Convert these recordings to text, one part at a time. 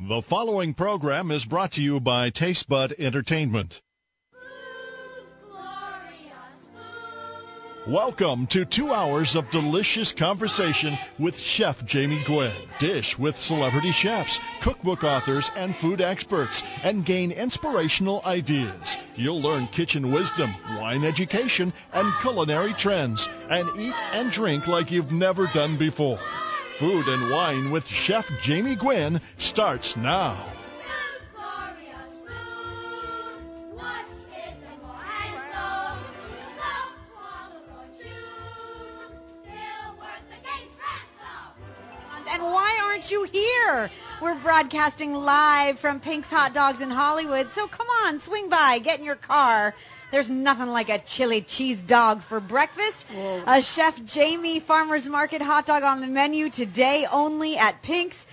The following program is brought to you by Taste Bud Entertainment. Welcome to two hours of delicious conversation with Chef Jamie Gwen. Dish with celebrity chefs, cookbook authors, and food experts, and gain inspirational ideas. You'll learn kitchen wisdom, wine education, and culinary trends, and eat and drink like you've never done before. Food and Wine with Chef Jamie Gwen starts now. And why aren't you here? We're broadcasting live from Pink's Hot Dogs in Hollywood. So come on, swing by, get in your car. There's nothing like a chili cheese dog for breakfast. A Chef Jamie Farmers Market hot dog on the menu today only at Pink's.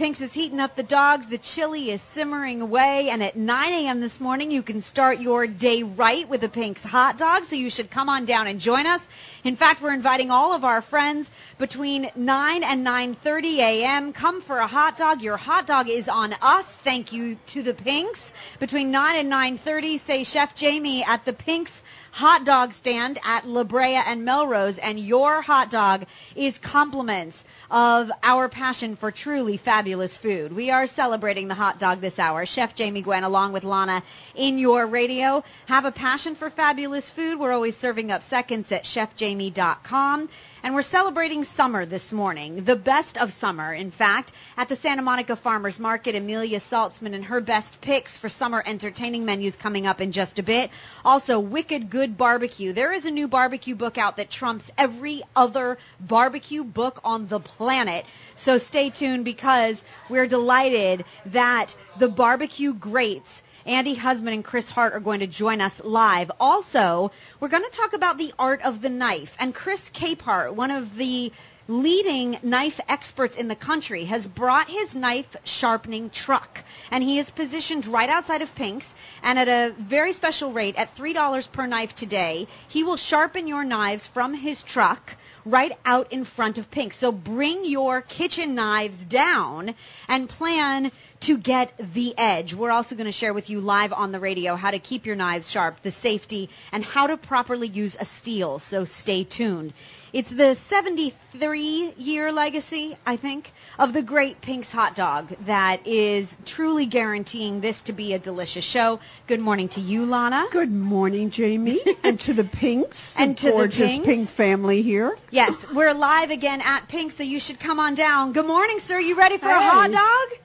Pink's is heating up the dogs. The chili is simmering away. And at 9 a.m. this morning, you can start your day right with a Pink's hot dog. So you should come on down and join us. In fact, we're inviting all of our friends between 9 and 9.30 a.m. Come for a hot dog. Your hot dog is on us. Thank you to the Pinks. Between 9 and 9.30, say Chef Jamie at the Pinks hot dog stand at La Brea and Melrose. And your hot dog is compliments of our passion for truly fabulous food. We are celebrating the hot dog this hour. Chef Jamie Gwen along with Lana in your radio. Have a passion for fabulous food. We're always serving up seconds at chefjamie.com. And we're celebrating summer this morning, the best of summer, in fact, at the Santa Monica Farmers Market. Amelia Saltsman and her best picks for summer entertaining menus coming up in just a bit. Also, Wicked Good Barbecue. There is a new barbecue book out that trumps every other barbecue book on the planet. So stay tuned because we're delighted that the barbecue greats Andy Husbands and Chris Hart are going to join us live. Also, we're going to talk about the art of the knife. And Chris Capehart, one of the leading knife experts in the country, has brought his knife sharpening truck. And he is positioned right outside of Pink's and at a very special rate at $3 per knife today. He will sharpen your knives from his truck right out in front of Pink. So bring your kitchen knives down and plan to get the edge. We're also going to share with you live on the radio how to keep your knives sharp, the safety, and how to properly use a steel. So stay tuned. It's the 73 year legacy, I think, of the great Pink's hot dog that is truly guaranteeing this to be a delicious show. Good morning to you, Lana. Good morning, Jamie, and to the Pinks, And the to the gorgeous Pinks. Pink family here. Yes, we're live again at Pink, so you should come on down. Good morning, sir. You ready for a hot dog?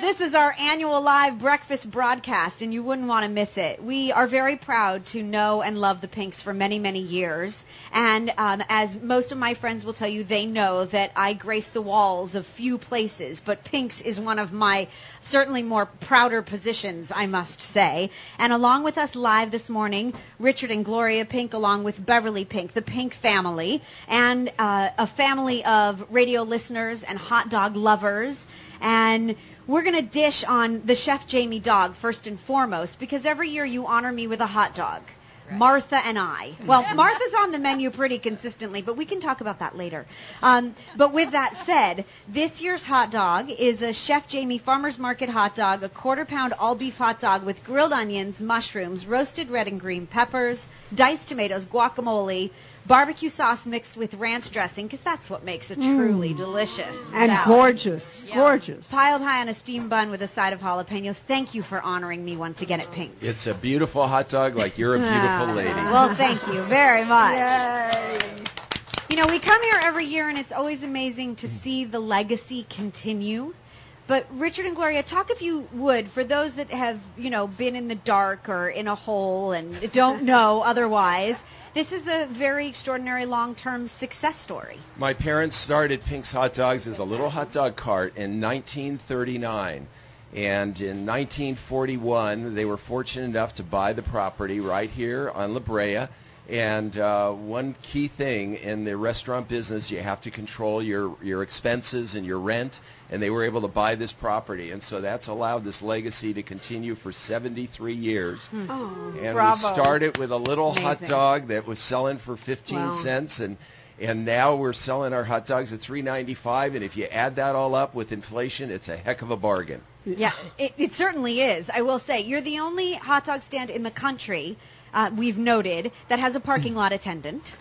This is our annual live breakfast broadcast, and you wouldn't want to miss it. We are very proud to know and love the Pinks for many, many years. And um, as most of my friends will tell you, they know that I grace the walls of few places, but Pinks is one of my certainly more prouder positions, I must say. And along with us live this morning, Richard and Gloria Pink, along with Beverly Pink, the Pink family, and uh, a family of radio listeners and hot dog lovers. And we're going to dish on the Chef Jamie dog first and foremost because every year you honor me with a hot dog. Martha and I. Well, Martha's on the menu pretty consistently, but we can talk about that later. Um, but with that said, this year's hot dog is a Chef Jamie Farmers Market hot dog, a quarter pound all beef hot dog with grilled onions, mushrooms, roasted red and green peppers, diced tomatoes, guacamole, barbecue sauce mixed with ranch dressing, because that's what makes a truly mm. delicious And salad. gorgeous, Yeah. gorgeous. Piled high on a steam bun with a side of jalapenos. Thank you for honoring me once again at Pink's. It's a beautiful hot dog, like you're a beautiful lady. Well, thank you very much. Yay. You know, we come here every year, and it's always amazing to mm. see the legacy continue. But Richard and Gloria, talk if you would for those that have, you know, been in the dark or in a hole and don't know otherwise. This is a very extraordinary long-term success story. My parents started Pink's Hot Dogs as a little hot dog cart in 1939. And in 1941, they were fortunate enough to buy the property right here on La Brea. And uh, one key thing in the restaurant business, you have to control your, your expenses and your rent. And they were able to buy this property. And so that's allowed this legacy to continue for 73 years. Oh, And bravo. we started with a little hot dog that was selling for 15 Wow. cents and And now we're selling our hot dogs at three ninety five, and if you add that all up with inflation, it's a heck of a bargain. Yeah, it, it certainly is. I will say, you're the only hot dog stand in the country, uh, we've noted, that has a parking lot attendant.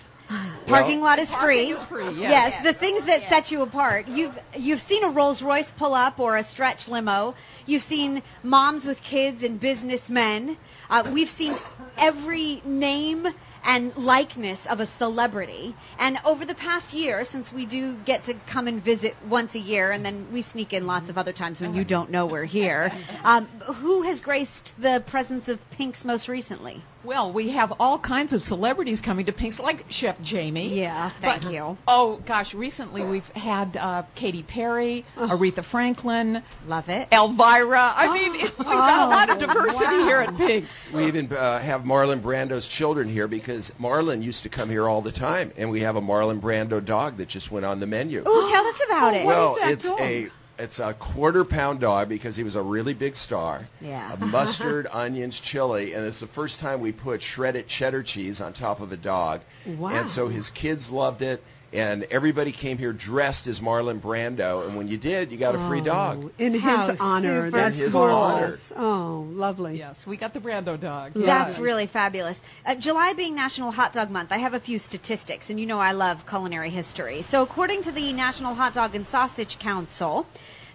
Parking lot is free. is free, yes. Yes, the things that set you apart. You've you've seen a Rolls Royce pull up or a stretch limo. You've seen moms with kids and businessmen. Uh, we've seen every name and likeness of a celebrity. And over the past year, since we do get to come and visit once a year, and then we sneak in lots of other times when you don't know we're here, um, who has graced the presence of Pink's most recently? Well, we have all kinds of celebrities coming to Pink's, like Chef Jamie. Yeah, thank But- you. Oh gosh, recently we've had uh, Katy Perry, Aretha Franklin, Love it. Elvira. I mean, it, we've got a lot of diversity here at Pink's. We even uh, have Marlon Brando's children here because Marlon used to come here all the time, and we have a Marlon Brando dog that just went on the menu. Ooh, tell us about it. well, that it's dog? a it's a quarter pound dog because he was a really big star. Yeah. A mustard, onions, chili, and it's the first time we put shredded cheddar cheese on top of a dog. Wow. And so his kids loved it, and everybody came here dressed as Marlon Brando. And when you did, you got a free dog. Oh, in How his honor. super That's In his marvelous. Oh, lovely. Yes, we got the Brando dog. That's really fabulous. Uh, July being National Hot Dog Month, I have a few statistics, and you know I love culinary history. So, according to the National Hot Dog and Sausage Council,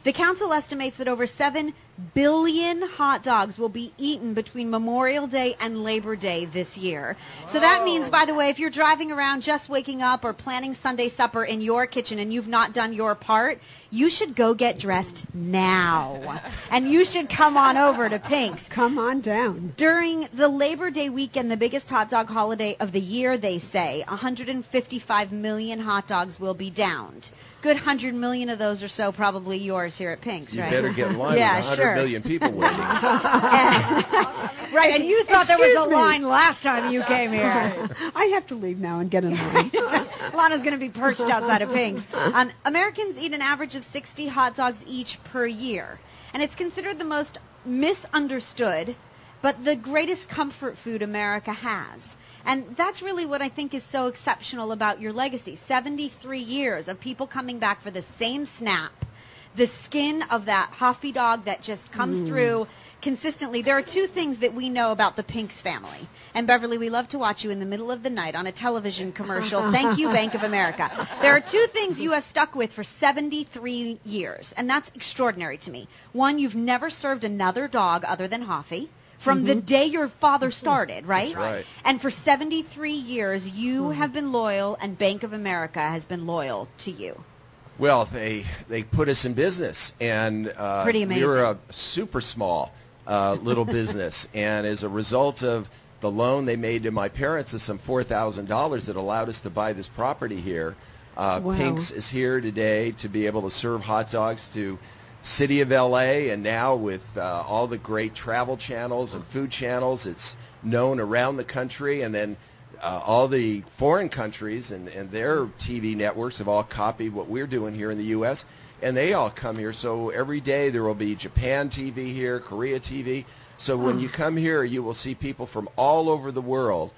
the council estimates that over 7 billion hot dogs will be eaten between Memorial Day and Labor Day this year. So that means, by the way, if you're driving around just waking up or planning Sunday supper in your kitchen and you've not done your part, you should go get dressed now. and you should come on over to Pink's. Come on down. During the Labor Day weekend, the biggest hot dog holiday of the year, they say, 155 million hot dogs will be downed. Good 100 million of those or so probably yours here at Pink's, You right? better get in line Yeah, with 100 sure. million people waiting. Right, and you thought there was a me. line last time you came here. I have to leave now and get in line. Lana's going to be perched outside of Pink's. Um, Americans eat an average of 60 hot dogs each per year, and it's considered the most misunderstood, but the greatest comfort food America has. And that's really what I think is so exceptional about your legacy. 73 years of people coming back for the same snap, the skin of that Hoffy dog that just comes mm. through consistently. There are two things that we know about the Pinks family. And Beverly, we love to watch you in the middle of the night on a television commercial. Thank you, Bank of America. There are two things you have stuck with for 73 years, and that's extraordinary to me. One, you've never served another dog other than Hoffy. From the mm-hmm. day your father mm-hmm. started, right? right. And for 73 years, you mm-hmm. have been loyal, and Bank of America has been loyal to you. Well, they they put us in business, and uh, Pretty we were a super small uh, little business, and as a result of the loan they made to my parents of some four thousand dollars that allowed us to buy this property here, uh, Wow. Pink's is here today to be able to serve hot dogs to city of LA, and now with uh, all the great travel channels and food channels, it's known around the country, and then uh, all the foreign countries and, and their TV networks have all copied what we're doing here in the U.S. and they all come here. So every day there will be Japan TV here, Korea TV. So when you come here, you will see people from all over the world,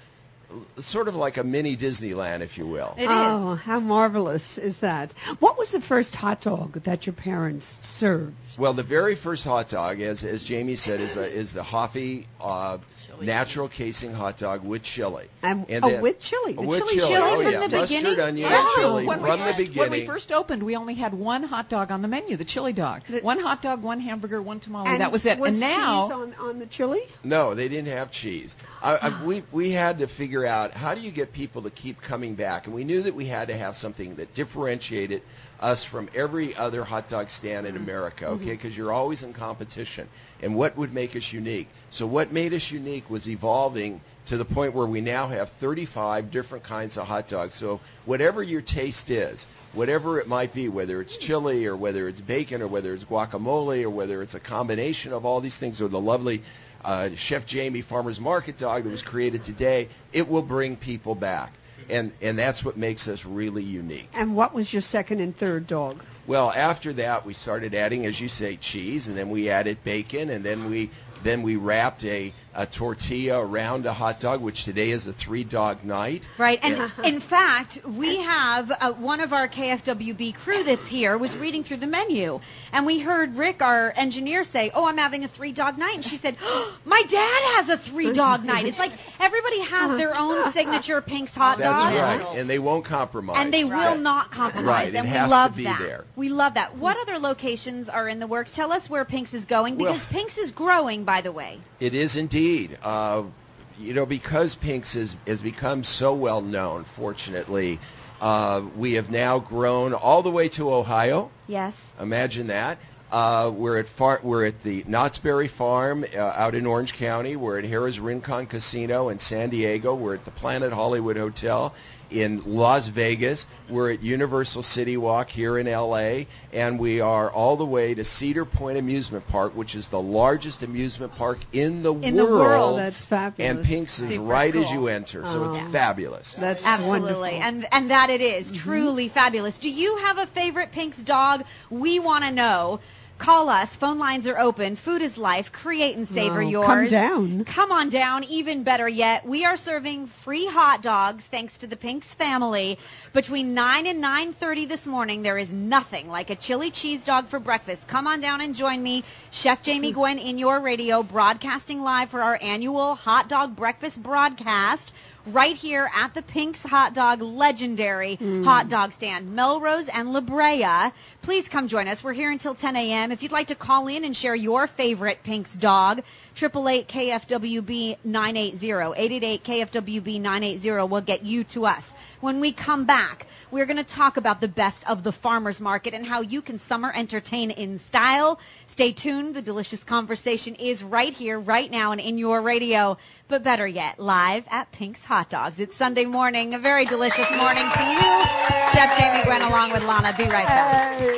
sort of like a mini Disneyland, if you will. It is. oh, how marvelous is that? What was the first hot dog that your parents served? Well, the very first hot dog, as as Jamie said, is a, is the Hoffy uh, natural casing hot dog with chili. And- oh, then- with chili. The with chili chili. chili oh, from yeah. the Mustard, beginning? onion, Wow. chili when, from we, the beginning. when we first opened, we only had one hot dog on the menu, the chili dog. one hot dog, one hamburger, one tamale. And that was it. Was and now, cheese on, on the chili? No, they didn't have cheese. I, I, we we had to figure out how do you get people to keep coming back, and we knew that we had to have something that differentiated us from every other hot dog stand in mm-hmm. America. Okay, mm-hmm. because you're always in competition, and what would make us unique? So what made us unique was evolving to the point where we now have 35 different kinds of hot dogs. So whatever your taste is, whatever it might be, whether it's mm. chili or whether it's bacon or whether it's guacamole or whether it's a combination of all these things or the lovely uh, Chef Jamie Farmer's Market dog that was created today, it will bring people back. And, and that's what makes us really unique. And what was your second and third dog? Well, after that, we started adding, as you say, cheese, and then we added bacon, and then we Then we wrapped a, a tortilla around a hot dog, which today is a three dog night. Right, and in fact, we have uh, one of our KFWB crew that's here was reading through the menu, and we heard Rick, our engineer, say, "Oh, I'm having a three dog night," and she said, oh, "My dad has a three dog night." It's like everybody has their own signature Pink's hot That's dog. right, and they won't compromise. And they will not compromise, Right, it and we has to love be that. there. We love that. What other locations are in the works? Tell us where Pink's is going Well- because Pink's is growing, by the way. It is indeed. Uh, you know, because Pink's has, has become so well known, fortunately, uh, we have now grown all the way to Ohio. Yes. Imagine that. Uh, we're at far, we're at the Knott's Berry Farm uh, out in Orange County. We're at Harrah's Rincon Casino in San Diego. We're at the Planet Hollywood Hotel in Las Vegas. We're at Universal City Walk here in LA, and we are all the way to Cedar Point Amusement Park, which is the largest amusement park in the In the world. world. That's fabulous. And Pink's is Super right as you enter, so it's Oh. fabulous. That's Absolutely. wonderful. And and that it is truly fabulous. Do you have a favorite Pink's dog? We want to know. Call us. Phone lines are open. Food is life. Create and savor Oh, yours. come down. Come on down. Even better yet, we are serving free hot dogs thanks to the Pink's family. Between 9 and 9.30 this morning, there is nothing like a chili cheese dog for breakfast. Come on down and join me, Chef Jamie hmm. Gwen, in your radio, broadcasting live for our annual hot dog breakfast broadcast right here at the Pink's Hot Dog legendary hmm. hot dog stand, Melrose and La Brea. Please come join us. We're here until 10 a.m. If you'd like to call in and share your favorite Pink's dog, 888 KFWB 980. 888 KFWB 980 will get you to us. When we come back, we're going to talk about the best of the farmers market and how you can summer entertain in style. Stay tuned. The delicious conversation is right here, right now, and in your radio. But better yet, live at Pink's Hot Dogs. It's Sunday morning. A very delicious morning to you. Chef Jamie Gwen along with Lana. Be right back.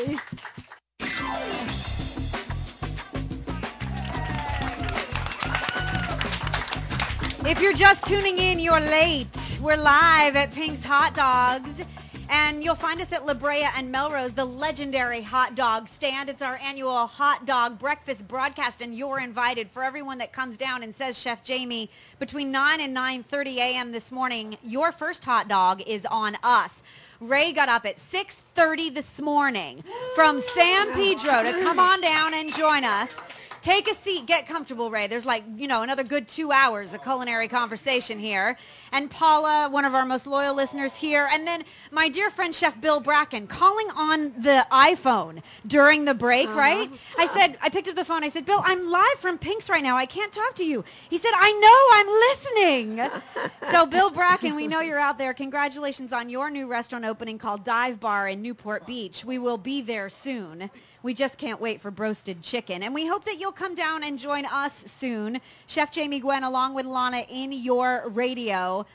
If you're just tuning in, you're late. We're live at Pink's Hot Dogs. And you'll find us at La Brea and Melrose, the legendary hot dog stand. It's our annual hot dog breakfast broadcast, and you're invited. For everyone that comes down and says, Chef Jamie, between 9 and 9.30 a.m. this morning, your first hot dog is on us. Ray got up at 6.30 this morning from San Pedro to come on down and join us. Take a seat, get comfortable, Ray. There's like, you know, another good two hours of culinary conversation here. And Paula, one of our most loyal listeners here. And then my dear friend, Chef Bill Bracken, calling on the iPhone during the break, uh-huh. right? I said, I picked up the phone. I said, Bill, I'm live from Pink's right now. I can't talk to you. He said, I know, I'm listening. so Bill Bracken, we know you're out there. Congratulations on your new restaurant opening called Dive Bar in Newport Beach. We will be there soon. We just can't wait for broasted chicken. And we hope that you'll come down and join us soon. Chef Jamie Gwen along with Lana in your radio.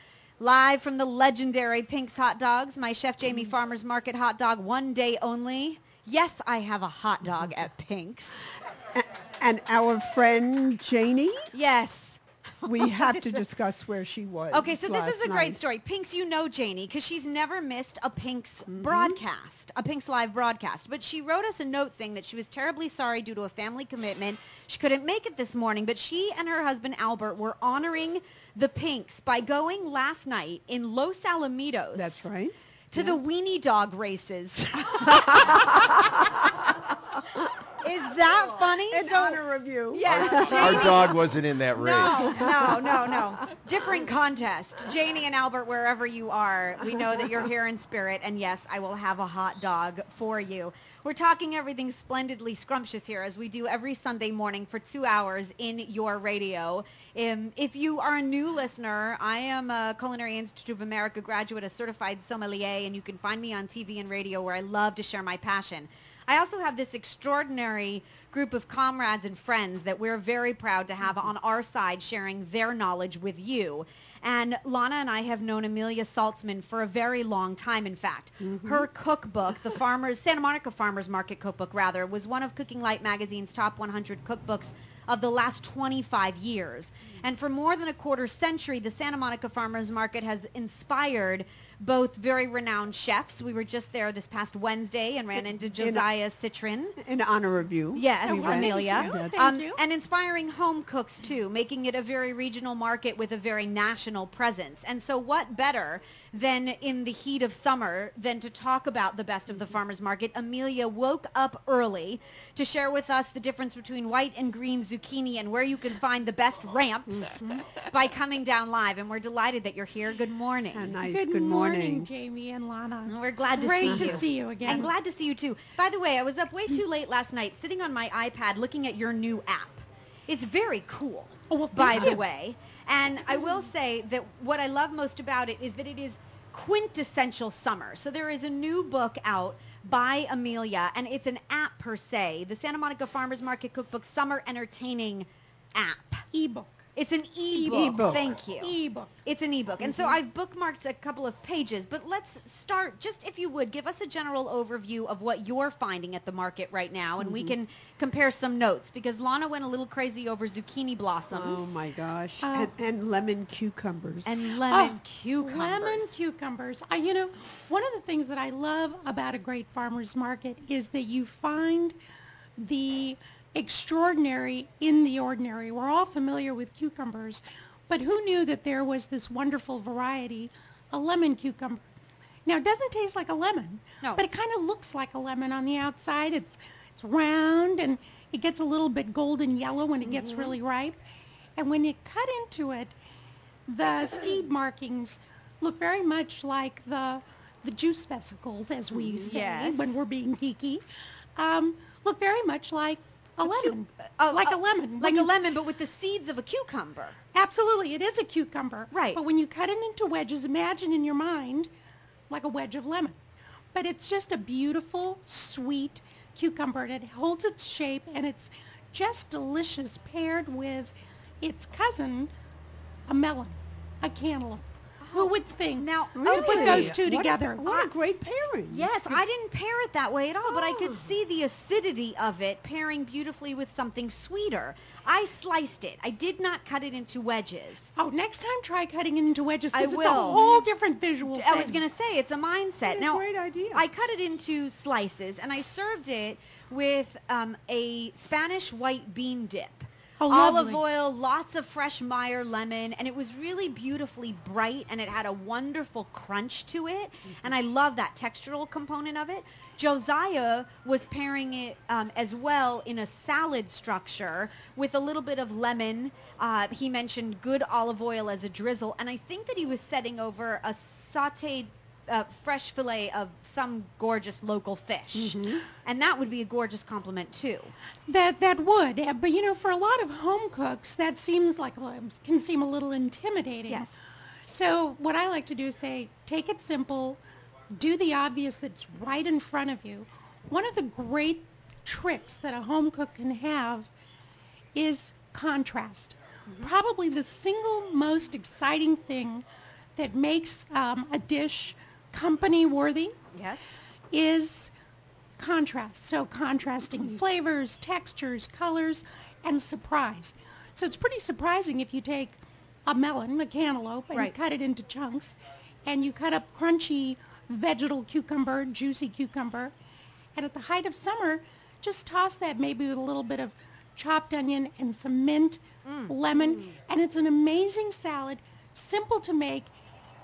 Live from the legendary Pink's Hot Dogs, my Chef Jamie mm. Farmers Market hot dog, one day only. Yes, I have a hot dog at Pink's. And our friend Janie, Yes. We have to discuss where she was. Okay, so this is a great night. story. Pink's, you know Janie, because she's never missed a Pink's Mm-hmm. broadcast, a Pink's live broadcast. But she wrote us a note saying that she was terribly sorry due to a family commitment. She couldn't make it this morning, but she and her husband Albert were honoring the Pinks by going last night in Los Alamitos. That's right. To the weenie dog races. is that funny? In So- honor of you. Yeah, Our Janie- dog wasn't in that race. no, no, no, no. Different contest. Janie and Albert, wherever you are, we know that you're here in spirit. And yes, I will have a hot dog for you. We're talking everything splendidly scrumptious here, as we do every Sunday morning for two hours in your radio. Um, if you are a new listener, I am a Culinary Institute of America graduate, a certified sommelier, and you can find me on TV and radio where I love to share my passion. I also have this extraordinary group of comrades and friends that we're very proud to have on our side sharing their knowledge with you. And Lana and I have known Amelia Saltsman for a very long time, in fact. Mm-hmm. Her cookbook, the Farmers, Santa Monica Farmers Market Cookbook, rather, was one of Cooking Light magazine's top 100 cookbooks of the last 25 years. And for more than a quarter century, the Santa Monica Farmers Market has inspired both very renowned chefs. We were just there this past Wednesday and ran into Josiah Citrin. In honor of you. Yes, went. Amelia. That's- Um, and inspiring home cooks too, making it a very regional market with a very national presence. And so what better than in the heat of summer than to talk about the best of the farmers market? Amelia woke up early to share with us the difference between white and green zucchini and where you can find the best ramps by coming down live. And we're delighted that you're here. Good morning. Ah, nice. Good, Good morning, Jamie and Lana. Mm, we're glad to Great see to you. see you again. And glad to see you too. By the way, I was up way too late last night sitting on my iPad looking at your new app. It's very cool, Oh, well, by the you. way. And I will say that what I love most about it is that it is quintessential summer. So there is a new book out by Amelia, and it's an app per se, the Santa Monica Farmers Market Cookbook Summer Entertaining app. ebook. It's an e-book. Thank you. E-book. It's an ebook. And so mm-hmm. I've bookmarked a couple of pages, but let's start just if you would give us a general overview of what you're finding at the market right now and we mm-hmm. can compare some notes because Lana went a little crazy over zucchini blossoms Oh my gosh. Oh. And, and lemon cucumbers. and lemon Oh, cucumbers. Lemon cucumbers. I, you know, one of the things that I love about a great farmer's market is that you find the extraordinary in the ordinary. We're all familiar with cucumbers, but who knew that there was this wonderful variety, a lemon cucumber? Now, it doesn't taste like a lemon, No. but it kind of looks like a lemon on the outside. It's it's round and it gets a little bit golden yellow when it gets really ripe. And when you cut into it, the seed markings look very much like the the juice vesicles, as we say Yes. when we're being geeky. Um, look very much like a lemon, Oh, like oh, a uh, lemon. Like When a you- lemon, but with the seeds of a cucumber. Absolutely, it is a cucumber. Right. But when you cut it into wedges, imagine in your mind like a wedge of lemon. But it's just a beautiful, sweet cucumber, and it holds its shape, and it's just delicious paired with its cousin, a melon, a cantaloupe. Who would think Now, to put those two What a- together? What a great pairing. Yes, I didn't pair it that way at all, but I Oh. could see the acidity of it pairing beautifully with something sweeter. I sliced it. I did not cut it into wedges. Oh, next time try cutting it into wedges because it's a whole different visual. I was going to say it's a mindset. A now, great idea. I cut it into slices and I served it with um, a Spanish white bean dip. Oh, Olive oil, lots of fresh Meyer lemon, and it was really beautifully bright, and it had a wonderful crunch to it, and I love that textural component of it. Josiah was pairing it um, as well in a salad structure with a little bit of lemon. Uh, he mentioned good olive oil as a drizzle, and I think that he was setting over a sautéed uh, fresh fillet of some gorgeous local fish, and that would be a gorgeous compliment too. That that would, but you know, for a lot of home cooks, that seems like can seem a little intimidating. Yes. So what I like to do is say, take it simple, do the obvious that's right in front of you. One of the great tricks that a home cook can have is contrast. Probably the single most exciting thing that makes um, a dish company worthy Yes. is contrast. So contrasting mm-hmm. flavors, textures, colors, and surprise. So it's pretty surprising if you take a melon, a cantaloupe, and Right. you cut it into chunks, and you cut up crunchy vegetal cucumber, juicy cucumber, and at the height of summer, just toss that maybe with a little bit of chopped onion and some mint, mm. lemon, mm. and it's an amazing salad, simple to make,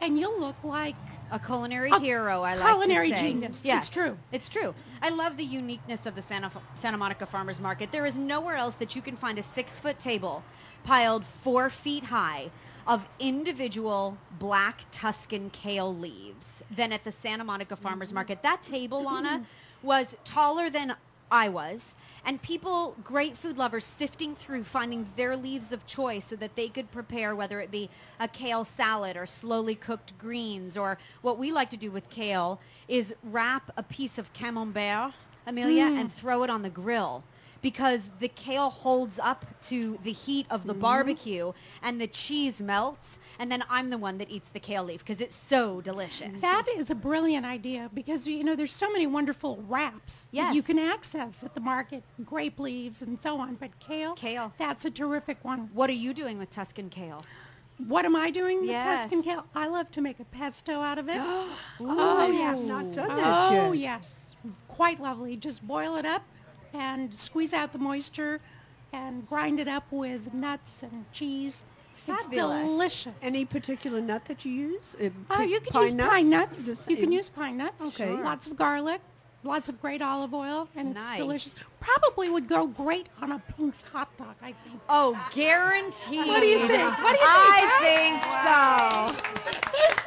and you'll look like A culinary A hero, I like culinary to say. genius. It's true. It's true. I love the uniqueness of the Santa, Santa Monica Farmers Market. There is nowhere else that you can find a six-foot table piled four feet high of individual black Tuscan kale leaves than at the Santa Monica Farmers Mm-hmm. Market. That table, Lana, was taller than I was, and people, great food lovers, sifting through, finding their leaves of choice so that they could prepare whether it be a kale salad or slowly cooked greens, or what we like to do with kale is wrap a piece of camembert, Amelia, and mm. throw it on the grill. because the kale holds up to the heat of the mm. barbecue and the cheese melts and then I'm the one that eats the kale leaf because it's so delicious. That is a brilliant idea because you know there's so many wonderful wraps that you can access at the market, grape leaves and so on. But kale, Kale. that's a terrific one. What are you doing with Tuscan kale? What am I doing with Yes. Tuscan kale? I love to make a pesto out of it. Oh yes, not done that oh yet. Oh, yes, quite lovely. Just boil it up and squeeze out the moisture and grind it up with nuts and cheese. It's delicious. Any particular nut that you use? Uh, Oh, you can pine use pine nuts. You can use pine nuts. Okay. Sure. Lots of garlic, lots of great olive oil, and Nice. it's delicious. Probably would go great on a Pink's hot dog, I think. Oh, guaranteed. What do you think? What do you think? I think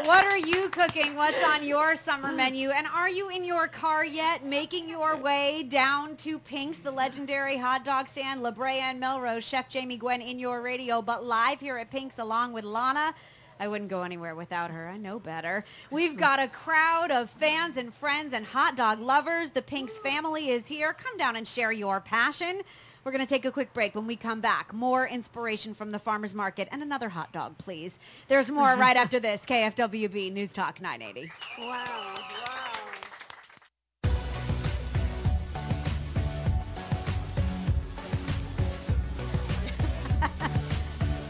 so. what are you cooking? What's on your summer mm. menu? And are you in your car yet, making your way down to Pink's, the legendary hot dog stand, La Brea and Melrose, Chef Jamie Gwen in your radio, but live here at Pink's along with Lana. I wouldn't go anywhere without her. I know better. We've got a crowd of fans and friends and hot dog lovers. The Pink's family is here. Come down and share your passion. We're going to take a quick break. When we come back, more inspiration from the farmer's market and another hot dog, please. There's more right after this. KFWB News Talk 980.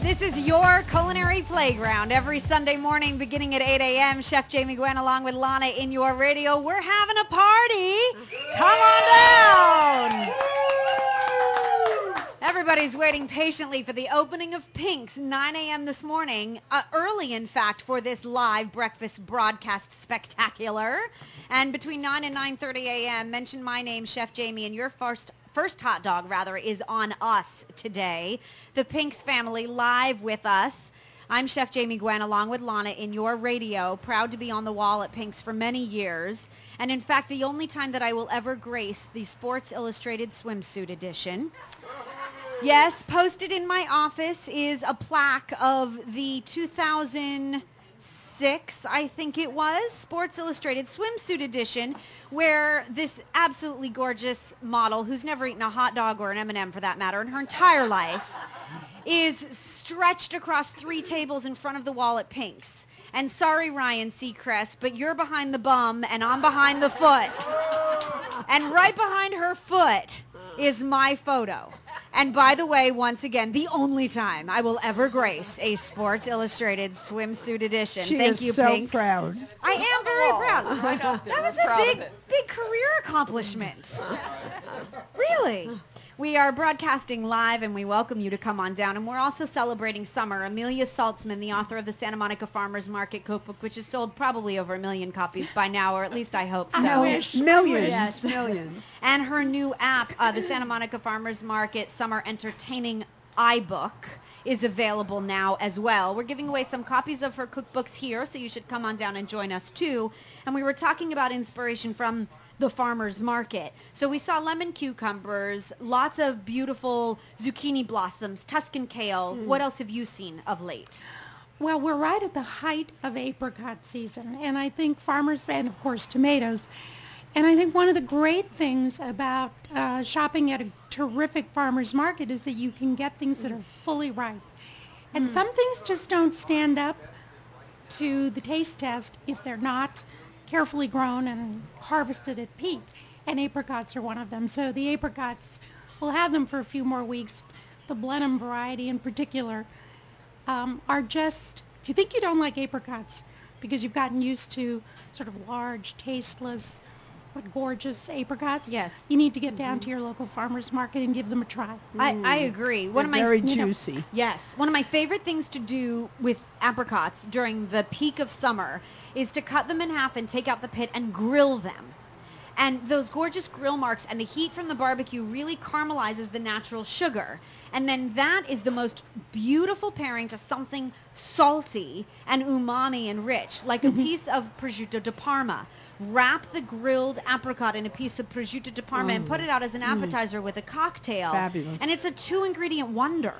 This is your culinary playground every Sunday morning beginning at 8 a.m. Chef Jamie Gwen along with Lana in your radio. We're having a party. Come on down. Everybody's waiting patiently for the opening of Pink's 9 a.m. this morning, uh, early in fact for this live breakfast broadcast spectacular. And between 9 and 9:30 a.m., mention my name, Chef Jamie, and your first first hot dog rather is on us today. The Pink's family live with us. I'm Chef Jamie Gwen along with Lana in your radio, proud to be on the wall at Pink's for many years. And in fact, the only time that I will ever grace the Sports Illustrated swimsuit edition. Yes, posted in my office is a plaque of the 2006, I think it was, Sports Illustrated swimsuit edition, where this absolutely gorgeous model, who's never eaten a hot dog or an M&M for that matter in her entire life, is stretched across three tables in front of the wall at Pink's. And sorry, Ryan Seacrest, but you're behind the bum and I'm behind the foot. And right behind her foot is my photo. And by the way, once again, the only time I will ever grace a Sports Illustrated swimsuit edition. She Thank is you, so Pinks. proud. I am very oh. proud. That was a proud of big, big career accomplishment. Really. We are broadcasting live and we welcome you to come on down. And we're also celebrating summer. Amelia Saltsman, the author of the Santa Monica Farmers Market Cookbook, which has sold probably over a million copies by now, or at least I hope so. I wish. Millions. Yes. Millions. And her new app, uh, the Santa Monica Farmers Market Summer Entertaining iBook, is available now as well. We're giving away some copies of her cookbooks here, so you should come on down and join us too. And we were talking about inspiration from the farmer's market. So we saw lemon cucumbers, lots of beautiful zucchini blossoms, Tuscan kale. Hmm. What else have you seen of late? Well, we're right at the height of apricot season, and I think farmers, and of course tomatoes, and I think one of the great things about uh, shopping at a terrific farmer's market is that you can get things that hmm. are fully ripe. And hmm. some things just don't stand up to the taste test if they're not carefully grown and harvested at peak. And apricots are one of them. So the apricots, we'll have them for a few more weeks. The Blenheim variety in particular um, are just, if you think you don't like apricots because you've gotten used to sort of large, tasteless, but gorgeous apricots, Yes. you need to get down mm-hmm. to your local farmer's market and give them a try. I, I agree. One of my They're very you know, juicy. Yes. One of my favorite things to do with apricots during the peak of summer is to cut them in half and take out the pit and grill them. And those gorgeous grill marks and the heat from the barbecue really caramelizes the natural sugar. And then that is the most beautiful pairing to something salty and umami and rich, like Mm-hmm. a piece of prosciutto di Parma. Wrap the grilled apricot in a piece of prosciutto di Parma and put it out as an appetizer with a cocktail. Mm. Fabulous. And it's a two ingredient wonder.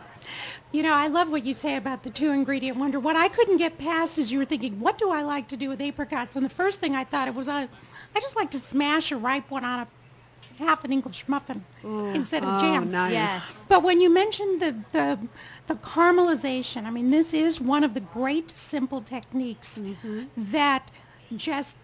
You know, I love what you say about the two ingredient wonder. What I couldn't get past is you were thinking, what do I like to do with apricots? And the first thing I thought it was, I, I just like to smash a ripe one on a half an English muffin instead of oh, jam. nice. Yes. But when you mentioned the, the the caramelization, I mean, this is one of the great simple techniques Mm-hmm. that just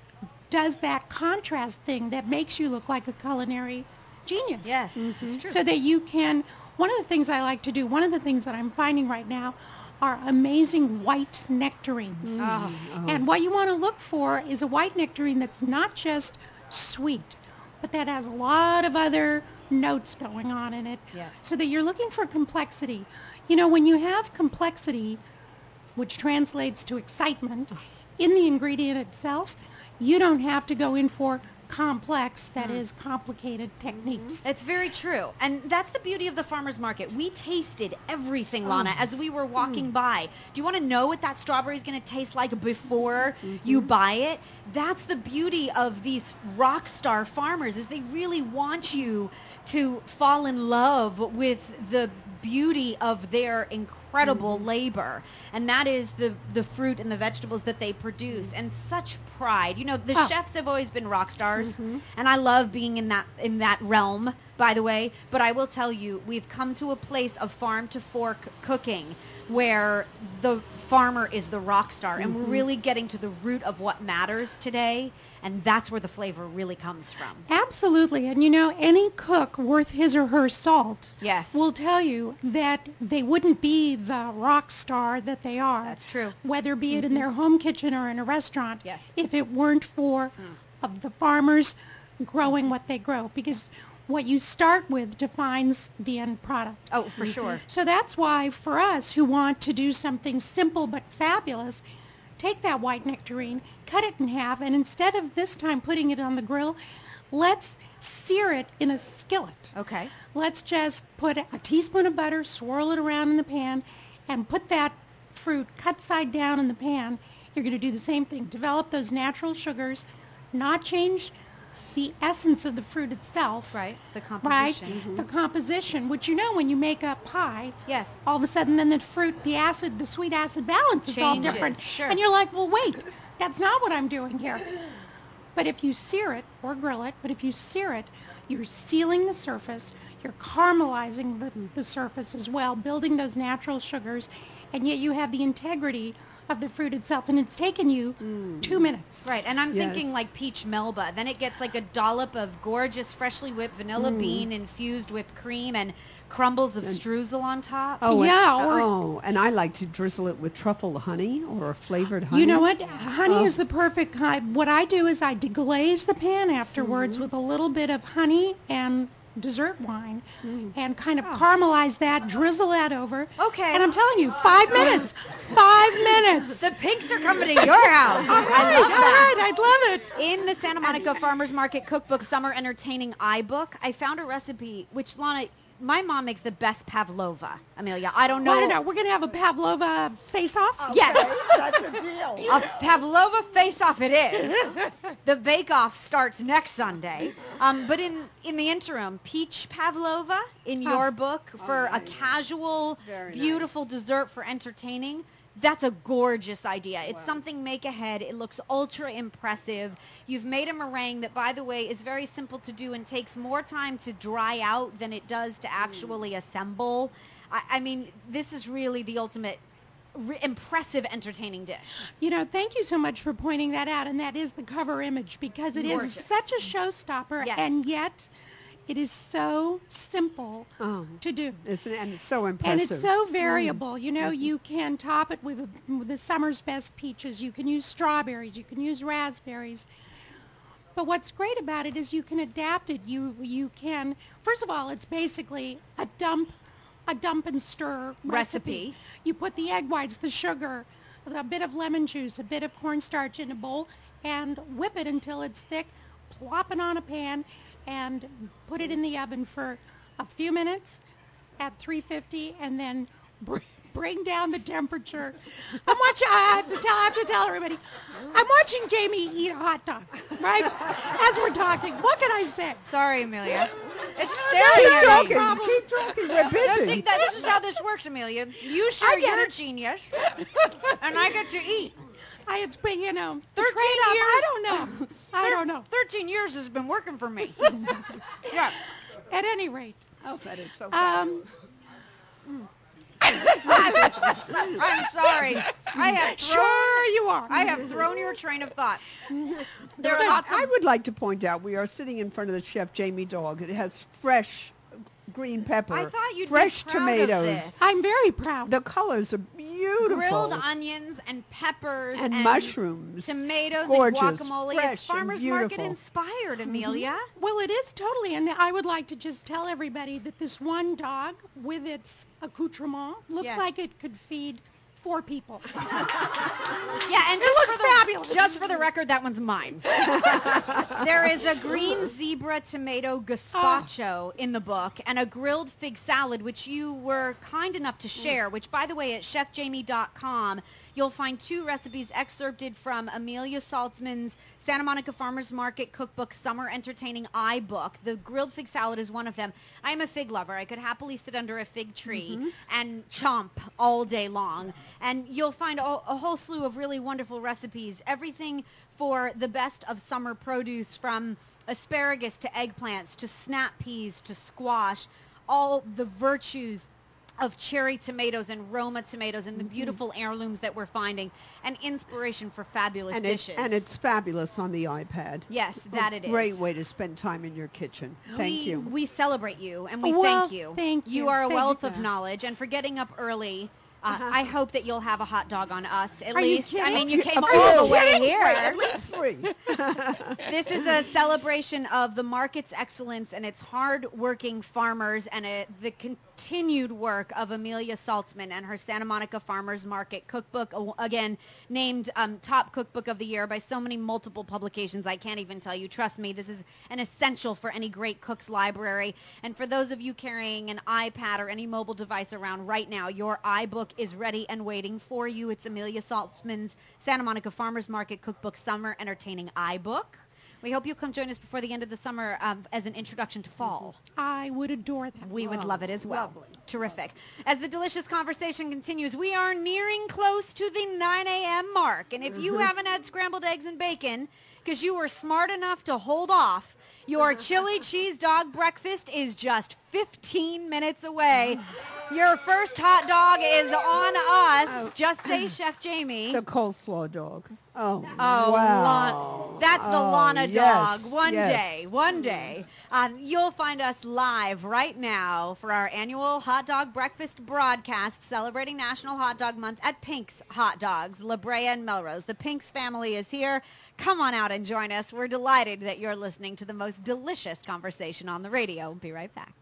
does that contrast thing that makes you look like a culinary genius. Yes. It's mm-hmm. true. So that you can. One of the things I like to do, one of the things that I'm finding right now, are amazing white nectarines. Oh. And what you want to look for is a white nectarine that's not just sweet, but that has a lot of other notes going on in it. Yes. So that you're looking for complexity. You know, when you have complexity, which translates to excitement, in the ingredient itself, you don't have to go in for complex, that mm. is complicated techniques. It's very true. And that's the beauty of the farmer's market. We tasted everything, Lana, oh. as we were walking mm. by. Do you want to know what that strawberry is going to taste like before mm-hmm. you buy it? That's the beauty of these rock star farmers is they really want you to fall in love with the beauty of their incredible mm-hmm. labor. And that is the the fruit and the vegetables that they produce. And such pride. You know the Oh. chefs have always been rock stars. Mm-hmm. And i love being in that in that realm by the way. But i will tell you we've come to a place of farm to fork cooking where the farmer is the rock star. And we're mm-hmm. really getting to the root of what matters today and that's where the flavor really comes from Absolutely. And you know, any cook worth his or her salt Yes. will tell you that they wouldn't be the rock star that they are. That's true. Whether be it in mm-hmm. their home kitchen or in a restaurant. Yes. If it weren't for mm. of the farmers growing what they grow. Because what you start with defines the end product. oh for mm-hmm. sure So that's why for us who want to do something simple but fabulous, take that white nectarine, cut it in half, and instead of this time putting it on the grill, let's sear it in a skillet. okay Let's just put a teaspoon of butter, swirl it around in the pan, and put that fruit cut side down in the pan. You're going to do the same thing. Develop those natural sugars, not change the essence of the fruit itself. right the Right? composition The mm-hmm. composition, which you know when you make a pie, yes all of a sudden then the fruit, the acid, the sweet acid balance is all different. sure. And you're like, well, wait, that's not what I'm doing here. But if you sear it or grill it, but if you sear it, you're sealing the surface, you're caramelizing the, the surface as well, building those natural sugars, and yet you have the integrity of the fruit itself. And it's taken you mm. two minutes. Right, and I'm thinking like peach melba. Then it gets like a dollop of gorgeous, freshly whipped vanilla mm. bean infused whipped cream and crumbles of streusel on top. Oh, and- Yeah, or- oh, and I like to drizzle it with truffle honey or a flavored honey. You know what? Honey Oh. is the perfect kind. What I do is I deglaze the pan afterwards mm-hmm. with a little bit of honey and dessert wine mm. and kind of oh. caramelize that, drizzle that over. Okay. And I'm telling you, five oh. minutes. Five minutes. The pinks are coming to your house. All I love all that. right, I'd love it. In the Santa Monica Farmers Market Cookbook Summer Entertaining iBook, I found a recipe which Lana, my mom makes the best pavlova. Amelia, I don't know. I don't know. We're going to have a Pavlova face-off? Yes. That's a deal. A pavlova face-off it is. the bake-off starts next Sunday. Um, but in, in the interim, peach pavlova in your book for a casual, Very beautiful dessert for entertaining. That's a gorgeous idea. It's something make ahead. It looks ultra impressive. You've made a meringue that, by the way, is very simple to do and takes more time to dry out than it does to actually mm. assemble. I, I mean, this is really the ultimate re- impressive entertaining dish. You know, thank you so much for pointing that out, and that is the cover image because it is Gorgeous. such a showstopper, Yes. and yet it is so simple Oh, to do. isn't it? And it's so And it's so mm. variable. You know, you can top it with, with the summer's best peaches. You can use strawberries. You can use raspberries. But what's great about it is you can adapt it. You you can first of all, it's basically a dump a dump and stir recipe. Recipe. You put the egg whites, the sugar, a bit of lemon juice, a bit of cornstarch in a bowl, and whip it until it's thick. Plop it on a pan, and put it in the oven for a few minutes at 350, and then br- bring down the temperature. I'm watching. I have to tell. I have to tell everybody. I'm watching Jamie eat a hot dog, right? As we're talking. What can I say? Sorry, Amelia. It's Keep staring at me. talking. Keep talking. We're Don't busy. think that this is how this works, Amelia. You share I get your it. genius, and I get to eat. I it's been you know 13 trade-off, I don't know. I don't know. 13 years has been working for me. Yeah. At any rate, Oh, that is so um, I'm sorry. I have thrown, sure you are. I have thrown your train of thought. There are lots I would like to point out we are sitting in front of the chef Jamie dog. It has fresh green pepper, I thought you'd be fresh proud of tomatoes. this. I'm very proud. The colors are beautiful. grilled onions and peppers and, mushrooms. tomatoes Gorgeous, and guacamole. fresh it's and farmers market inspired, mm-hmm. Amelia. Well, it is totally, and I would like to just tell everybody that this one dog, with its accoutrement, looks Yes. like it could feed four people. Yeah, and just looks for the, fabulous. Just for the record, that one's mine. there is a green zebra tomato gazpacho oh. in the book and a grilled fig salad, which you were kind enough to mm. share, which, by the way, at chefjamie.com, you'll find two recipes excerpted from Amelia Saltsman's Santa Monica Farmers Market Cookbook Summer Entertaining iBook. The grilled fig salad is one of them. I am a fig lover. I could happily sit under a fig tree mm-hmm. and chomp all day long. And you'll find a, a whole slew of really wonderful recipes. Everything for the best of summer produce from asparagus to eggplants to snap peas to squash. All the virtues of cherry tomatoes and Roma tomatoes and the beautiful heirlooms that we're finding and inspiration for fabulous and dishes. and it's fabulous on the iPad. Yes, A that it is. Great way to spend time in your kitchen. Thank we, you. We celebrate you and we Well, thank you. thank You you. are a Thank wealth of knowledge and for getting up early. Uh, I hope that you'll have a hot dog on us at Are you least. I mean, you came Are all you the way here. At least three. this is a celebration of the market's excellence and its hard-working farmers and uh the continued work of Amelia Saltsman and her Santa Monica Farmers Market cookbook, again named um, top cookbook of the year by so many multiple publications. I can't even tell you. Trust me, this is an essential for any great cook's library. And for those of you carrying an iPad or any mobile device around right now, your iBook is ready and waiting for you. It's Amelia Saltsman's Santa Monica Farmers Market Cookbook Summer Entertaining iBook. We hope you'll come join us before the end of the summer um, as an introduction to fall. I would adore that. We would love it as well. lovely. Terrific. As the delicious conversation continues, we are nearing close to the 9 a.m. mark. And if you haven't had scrambled eggs and bacon, because you were smart enough to hold off, your chili cheese dog breakfast is just 15 minutes away. Your first hot dog is on us. Just say Chef Jamie. the coleslaw dog. Oh, Oh, wow. Lon- that's the Oh, Lana yes, dog. One yes. day, one day, um, you'll find us live right now for our annual hot dog breakfast broadcast celebrating National Hot Dog Month at Pink's Hot Dogs, La Brea and Melrose. The Pink's family is here. Come on out and join us. We're delighted that you're listening to the most delicious conversation on the radio. Be right back.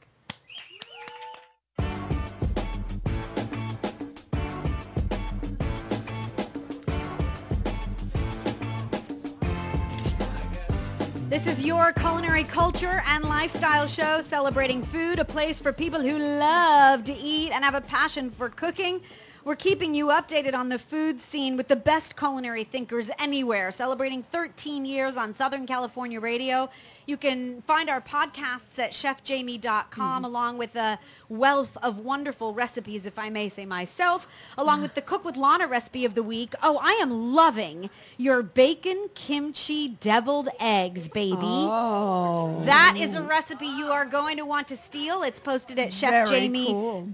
This is your culinary culture and lifestyle show celebrating food, a place for people who love to eat and have a passion for cooking. We're keeping you updated on the food scene with the best culinary thinkers anywhere, celebrating 13 years on Southern California radio. You can find our podcasts at chefjamie.com mm-hmm. along with a wealth of wonderful recipes, if I may say myself, along with the Cook with Lana recipe of the week. Oh, I am loving your bacon kimchi deviled eggs, baby. Oh. That is a recipe you are going to want to steal. It's posted at chefjamie.com.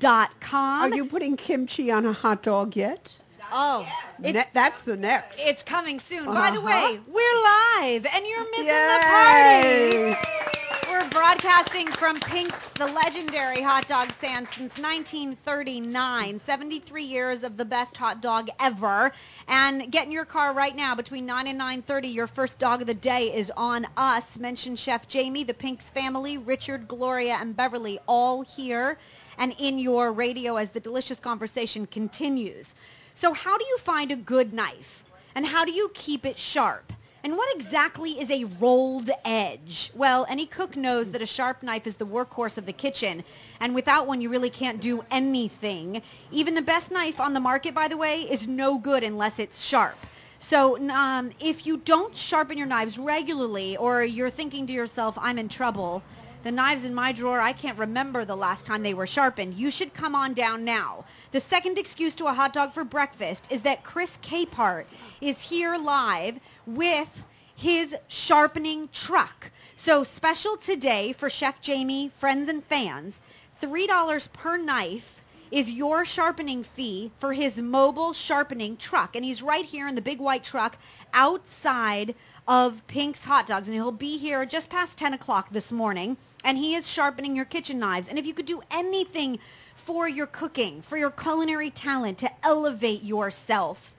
Are you putting kimchi on a hot dog yet? Oh, Ne- that's the next. it's coming soon. By the Uh-huh. way, we're live and you're missing the party. We're broadcasting from Pink's, the legendary hot dog stand since 1939. 73 years of the best hot dog ever. And get in your car right now between 9 and 9.30. Your first dog of the day is on us. Mention Chef Jamie, the Pink's family, Richard, Gloria, and Beverly all here and in your radio as the delicious conversation continues. So how do you find a good knife? And how do you keep it sharp? And what exactly is a rolled edge? Well, any cook knows that a sharp knife is the workhorse of the kitchen, and without one you really can't do anything. Even the best knife on the market, by the way, is no good unless it's sharp. So um, if you don't sharpen your knives regularly, or you're thinking to yourself, I'm in trouble, The knives in my drawer, I can't remember the last time they were sharpened. You should come on down now. The second excuse to a hot dog for breakfast is that Chris Capehart is here live with his sharpening truck. So special today for Chef Jamie, friends and fans, $3 per knife is your sharpening fee for his mobile sharpening truck. And he's right here in the big white truck outside of Pink's Hot Dogs. And he'll be here just past 10 o'clock this morning. And he is sharpening your kitchen knives. And if you could do anything for your cooking, for your culinary talent, to elevate yourself,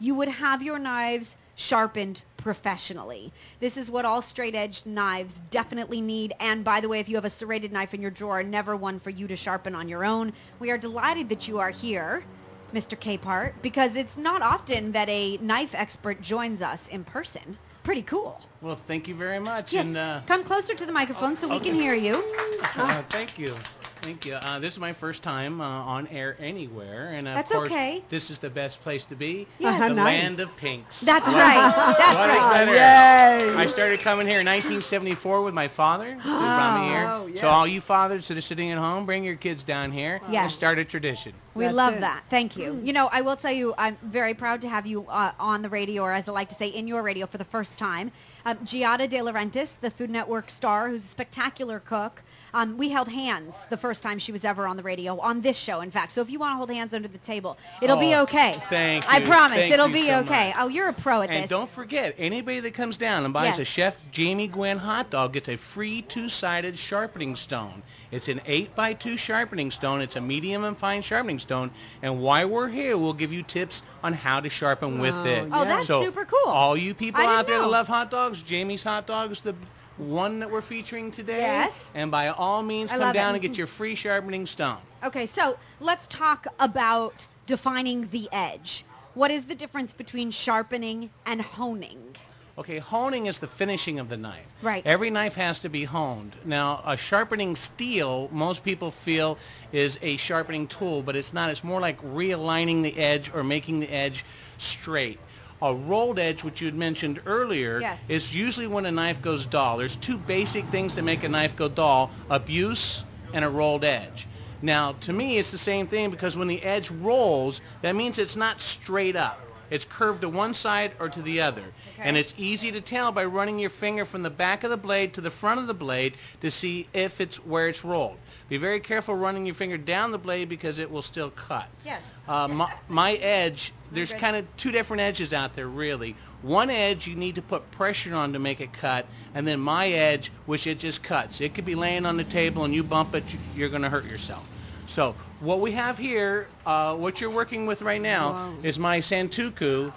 you would have your knives sharpened professionally. This is what all straight edged knives definitely need. And by the way, if you have a serrated knife in your drawer, never one for you to sharpen on your own. We are delighted that you are here. Mr. Capehart, because it's not often that a knife expert joins us in person. Pretty cool. Well, thank you very much. Yes. And uh, Come closer to the microphone so we can hear you. uh, thank you. Thank you. Uh, this is my first time uh, on air anywhere, and of That's course, okay. this is the best place to be. Yes. Uh-huh, the nice. land of pinks. That's What- right. That's what is right. better? Yay. I started coming here in 1974 with my father, who brought me here. Oh, So all you fathers that are sitting at home, bring your kids down here Yes. and start a tradition. We That's love it. that. Thank you. You know, I will tell you, I'm very proud to have you uh, on the radio, or as I like to say, in your radio for the first time. Um, Giada De Laurentiis, the Food Network star, who's a spectacular cook. Um, we held hands the first time she was ever on the radio, on this show, in fact. So if you want to hold hands under the table, it'll be Oh, okay. thank I promise. Thank it'll you be so okay. much. Oh, you're a pro at And this. And don't forget, anybody that comes down and buys Yes. a Chef Jamie Gwen hot dog gets a free two-sided sharpening stone. It's an 8 by 2 sharpening stone. It's a medium and fine sharpening stone. And while we're here, we'll give you tips on how to sharpen with Oh, it. Oh, that's so super cool. All you people out there that love hot dogs, Jamie's Hot Dogs, the one that we're featuring today. Yes. And by all means, I come love it. down and get your free sharpening stone. Okay, so let's talk about defining the edge. What is the difference between sharpening and honing? Okay, honing is the finishing of the knife. Right. Every knife has to be honed. Now, a sharpening steel, most people feel is a sharpening tool, but it's not. It's more like realigning the edge or making the edge straight. A rolled edge, which you had mentioned earlier, Yes. is usually when a knife goes dull. There's two basic things that make a knife go dull, abuse and a rolled edge. Now, to me, it's the same thing because when the edge rolls, that means it's not straight up. It's curved to one side or to the other. And it's easy to tell by running your finger from the back of the blade to the front of the blade to see if it's where it's rolled. Be very careful running your finger down the blade because it will still cut. Yes. Uh, my, my edge, there's kind of two different edges out there, really. One edge you need to put pressure on to make it cut, and then my edge, which it just cuts. It could be laying on the table and you bump it, you- you're going to hurt yourself. So what we have here, uh, what you're working with right now, is my Santoku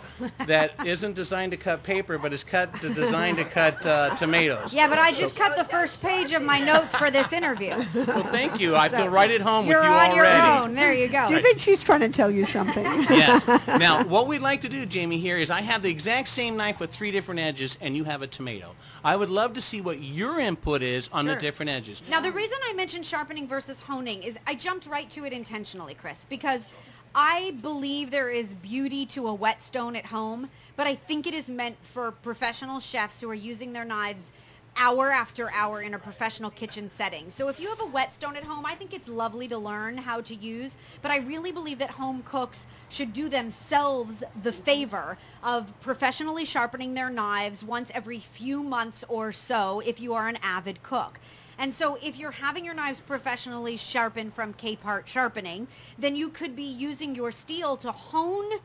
that isn't designed to cut paper, but is cut to, designed to cut uh, tomatoes. Yeah, but I just cut the first page of my notes for this interview. Well, thank you. I feel right at home with You're with you on your own. There you go. Do you think she's trying to tell you something? yes. Now, what we'd like to do, Jamie, here is I have the exact same knife with three different edges, and you have a tomato. I would love to see what your input is on Sure. the different edges. Now, the reason I mentioned sharpening versus honing is I jumped right to it intentionally, Chris, because I believe there is beauty to a whetstone at home, but I think it is meant for professional chefs who are using their knives hour after hour in a professional kitchen setting. So if you have a whetstone at home, I think it's lovely to learn how to use, but I really believe that home cooks should do themselves the favor of professionally sharpening their knives once every few months or so if you are an avid cook. And so if you're having your knives professionally sharpened from Capehart Sharpening, then you could be using your steel to hone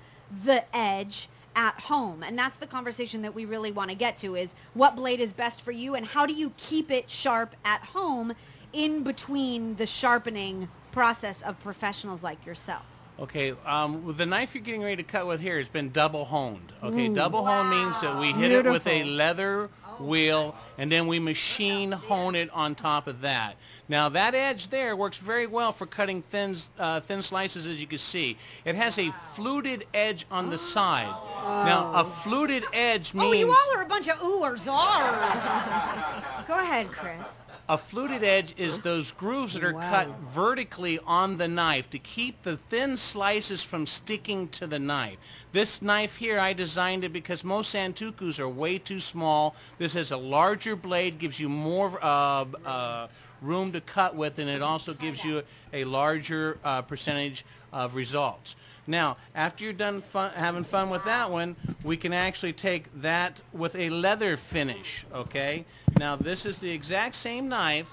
the edge at home. And that's the conversation that we really want to get to is what blade is best for you and how do you keep it sharp at home in between the sharpening process of professionals like yourself. Okay, um, the knife you're getting ready to cut with here has been double honed. Okay, double hone means that we hit it with a leather wheel and then we machine hone it on top of that. Now that edge there works very well for cutting thin, uh, thin slices as you can see. It has a fluted edge on the side. Now a fluted edge means... Oh, you all are a bunch of ooh or zars. Go ahead, Chris. A fluted edge is those grooves that are cut vertically on the knife to keep the thin slices from sticking to the knife. This knife here, I designed it because most Santokus are way too small. This has a larger blade, gives you more uh, uh, room to cut with, and it also gives you a larger uh, percentage of results. Now, after you're done fun, having fun with that one, we can actually take that with a leather finish, okay? Now, this is the exact same knife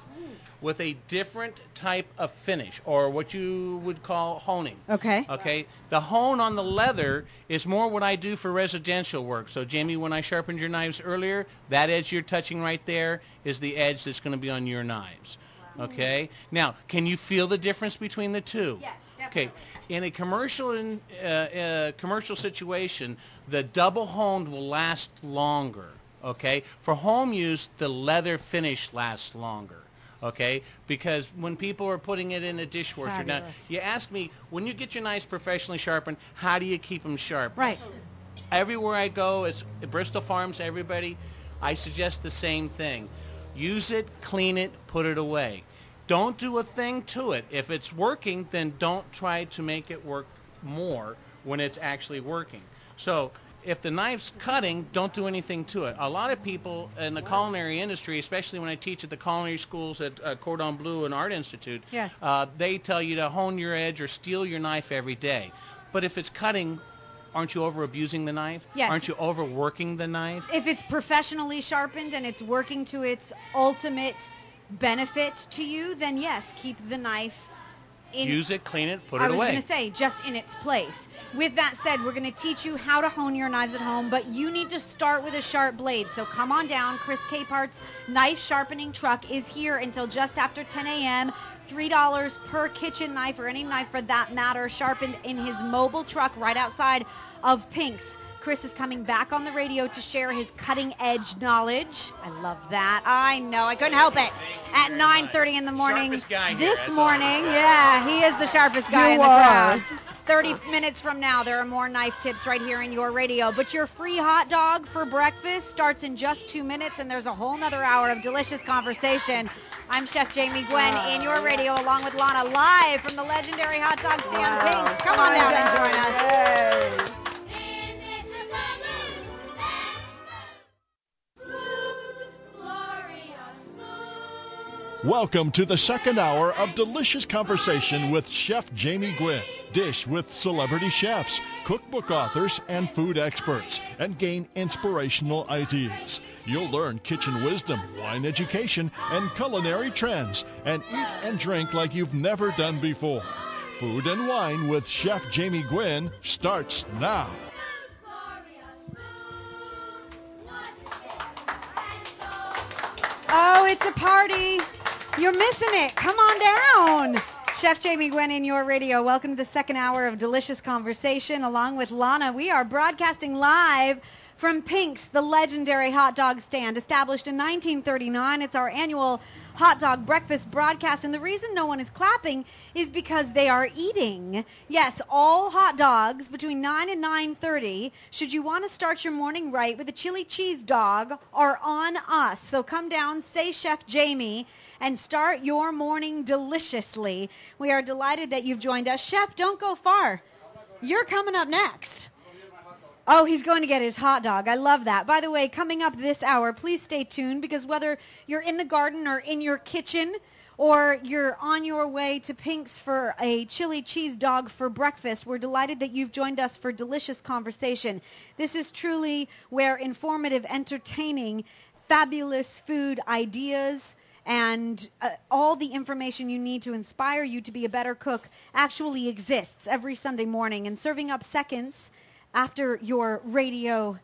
with a different type of finish, or what you would call honing. Okay. Okay. The hone on the leather is more what I do for residential work. So, Jamie, when I sharpened your knives earlier, that edge you're touching right there is the edge that's going to be on your knives. Okay. Now, can you feel the difference between the two? Yes, Okay. In a commercial in, uh, uh, commercial situation, the double honed will last longer. Okay. For home use, the leather finish lasts longer. Okay, because when people are putting it in a dishwasher, now you ask me when you get your knives professionally sharpened, how do you keep them sharp? Right. everywhere I go, it's Bristol Farms, everybody, I suggest the same thing. Use it, clean it, put it away. Don't do a thing to it. If it's working, then don't try to make it work more when it's actually working. So if the knife's cutting, don't do anything to it. A lot of people in the culinary industry, especially when I teach at the culinary schools at uh, Cordon Bleu and Art Institute, Yes. uh, they tell you to hone your edge or steel your knife every day. But if it's cutting, aren't you over abusing the knife? Yes. Aren't you overworking the knife? If it's professionally sharpened and it's working to its ultimate benefit to you, then yes, keep the knife in Use it, clean it, put it away. I was going to say, just in its place. With that said, we're going to teach you how to hone your knives at home, but you need to start with a sharp blade. So come on down. Chris Capehart's knife sharpening truck is here until just after 10 a.m. $3 per kitchen knife or any knife for that matter sharpened in his mobile truck right outside of Pink's. Chris is coming back on the radio to share his cutting edge knowledge. I love that. I know. I couldn't help it. At 9:30 in the morning Sharpest guy here, this morning. Yeah, he is the sharpest guy You in the are. crowd. 30 minutes from now, there are more knife tips right here in your radio. But your free hot dog for breakfast starts in just two minutes, and there's a whole nother hour of delicious conversation. I'm Chef Jamie Gwen in your radio, along with Lana, live from the legendary hot dog stand Pinks. Come on down and join us. Welcome to the second hour of delicious conversation with Chef Jamie Gwen. Dish with celebrity chefs, cookbook authors, and food experts, and gain inspirational ideas. You'll learn kitchen wisdom, wine education, and culinary trends, and eat and drink like you've never done before. Food and Wine with Chef Jamie Gwen starts now. Oh, it's a party. You're missing it. Come on down. Chef Jamie Gwen in your radio. Welcome to the second hour of delicious conversation along with Lana. We are broadcasting live from Pink's, the legendary hot dog stand. Established in 1939, it's our annual hot dog breakfast broadcast. And the reason no one is clapping is because they are eating. Yes, all hot dogs between 9 and 9.30, should you want to start your morning right with a chili cheese dog, are on us. So come down, say Chef Jamie, and start your morning deliciously. We are delighted that you've joined us. Chef, don't go far. You're coming up next. Oh, he's going to get his hot dog. I love that. By the way, coming up this hour, please stay tuned because whether you're in the garden or in your kitchen or you're on your way to Pink's for a chili cheese dog for breakfast, we're delighted that you've joined us for delicious conversation. This is truly where informative, entertaining, fabulous food ideas and uh, all the information you need to inspire you to be a better cook actually exists every Sunday morning. And serving up seconds after your radio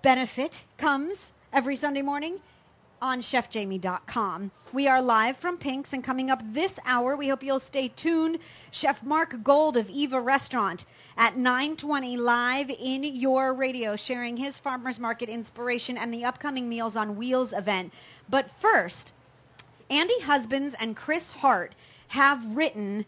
benefit comes every Sunday morning on chefjamie.com. We are live from Pink's and coming up this hour, we hope you'll stay tuned. Chef Mark Gold of Eva Restaurant at 9:20 live in your radio sharing his farmers market inspiration and the upcoming Meals on Wheels event. But first, Andy Husbands and Chris Hart have written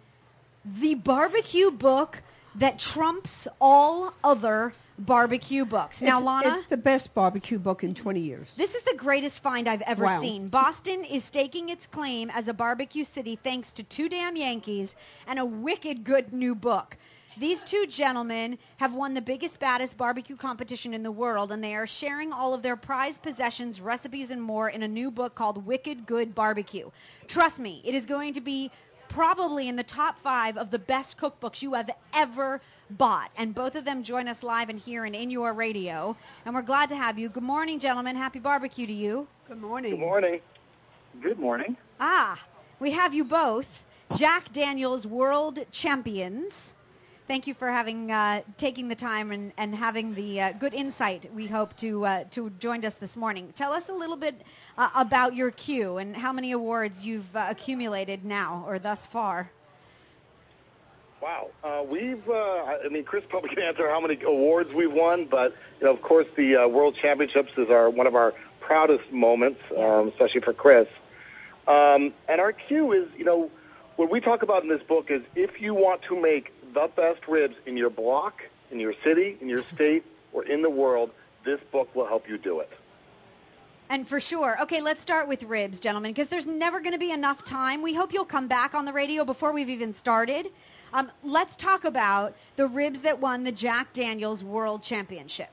the barbecue book that trumps all other barbecue books. Now, it's, Lana, it's the best barbecue book in 20 years. this is the greatest find I've ever Wow. seen. Boston is staking its claim as a barbecue city thanks to two damn Yankees and a wicked good new book. These two gentlemen have won the biggest, baddest barbecue competition in the world, and they are sharing all of their prized possessions, recipes, and more in a new book called Wicked Good Barbecue. Trust me, it is going to be probably in the top five of the best cookbooks you have ever bought. And both of them join us live and here and in your radio. And we're glad to have you. Good morning, gentlemen. Happy barbecue to you. Good morning. Good morning. Good morning. Ah, we have you both, Jack Daniels World Champions. Thank you for having uh, taking the time and, and having the uh, good insight. We hope to uh, to join us this morning. Tell us a little bit uh, about your queue and how many awards you've uh, accumulated now or thus far. Wow. Uh, we've, uh, I mean, Chris probably can answer how many awards we've won, but, you know, of course, the uh, World Championships is our one of our proudest moments, um, especially for Chris. Um, and our cue is, you know, what we talk about in this book is if you want to make the best ribs in your block, in your city, in your state, or in the world, this book will help you do it. And for sure. Okay, let's start with ribs, gentlemen, because there's never going to be enough time. We hope you'll come back on the radio before we've even started. Um, let's talk about the ribs that won the Jack Daniels World Championship.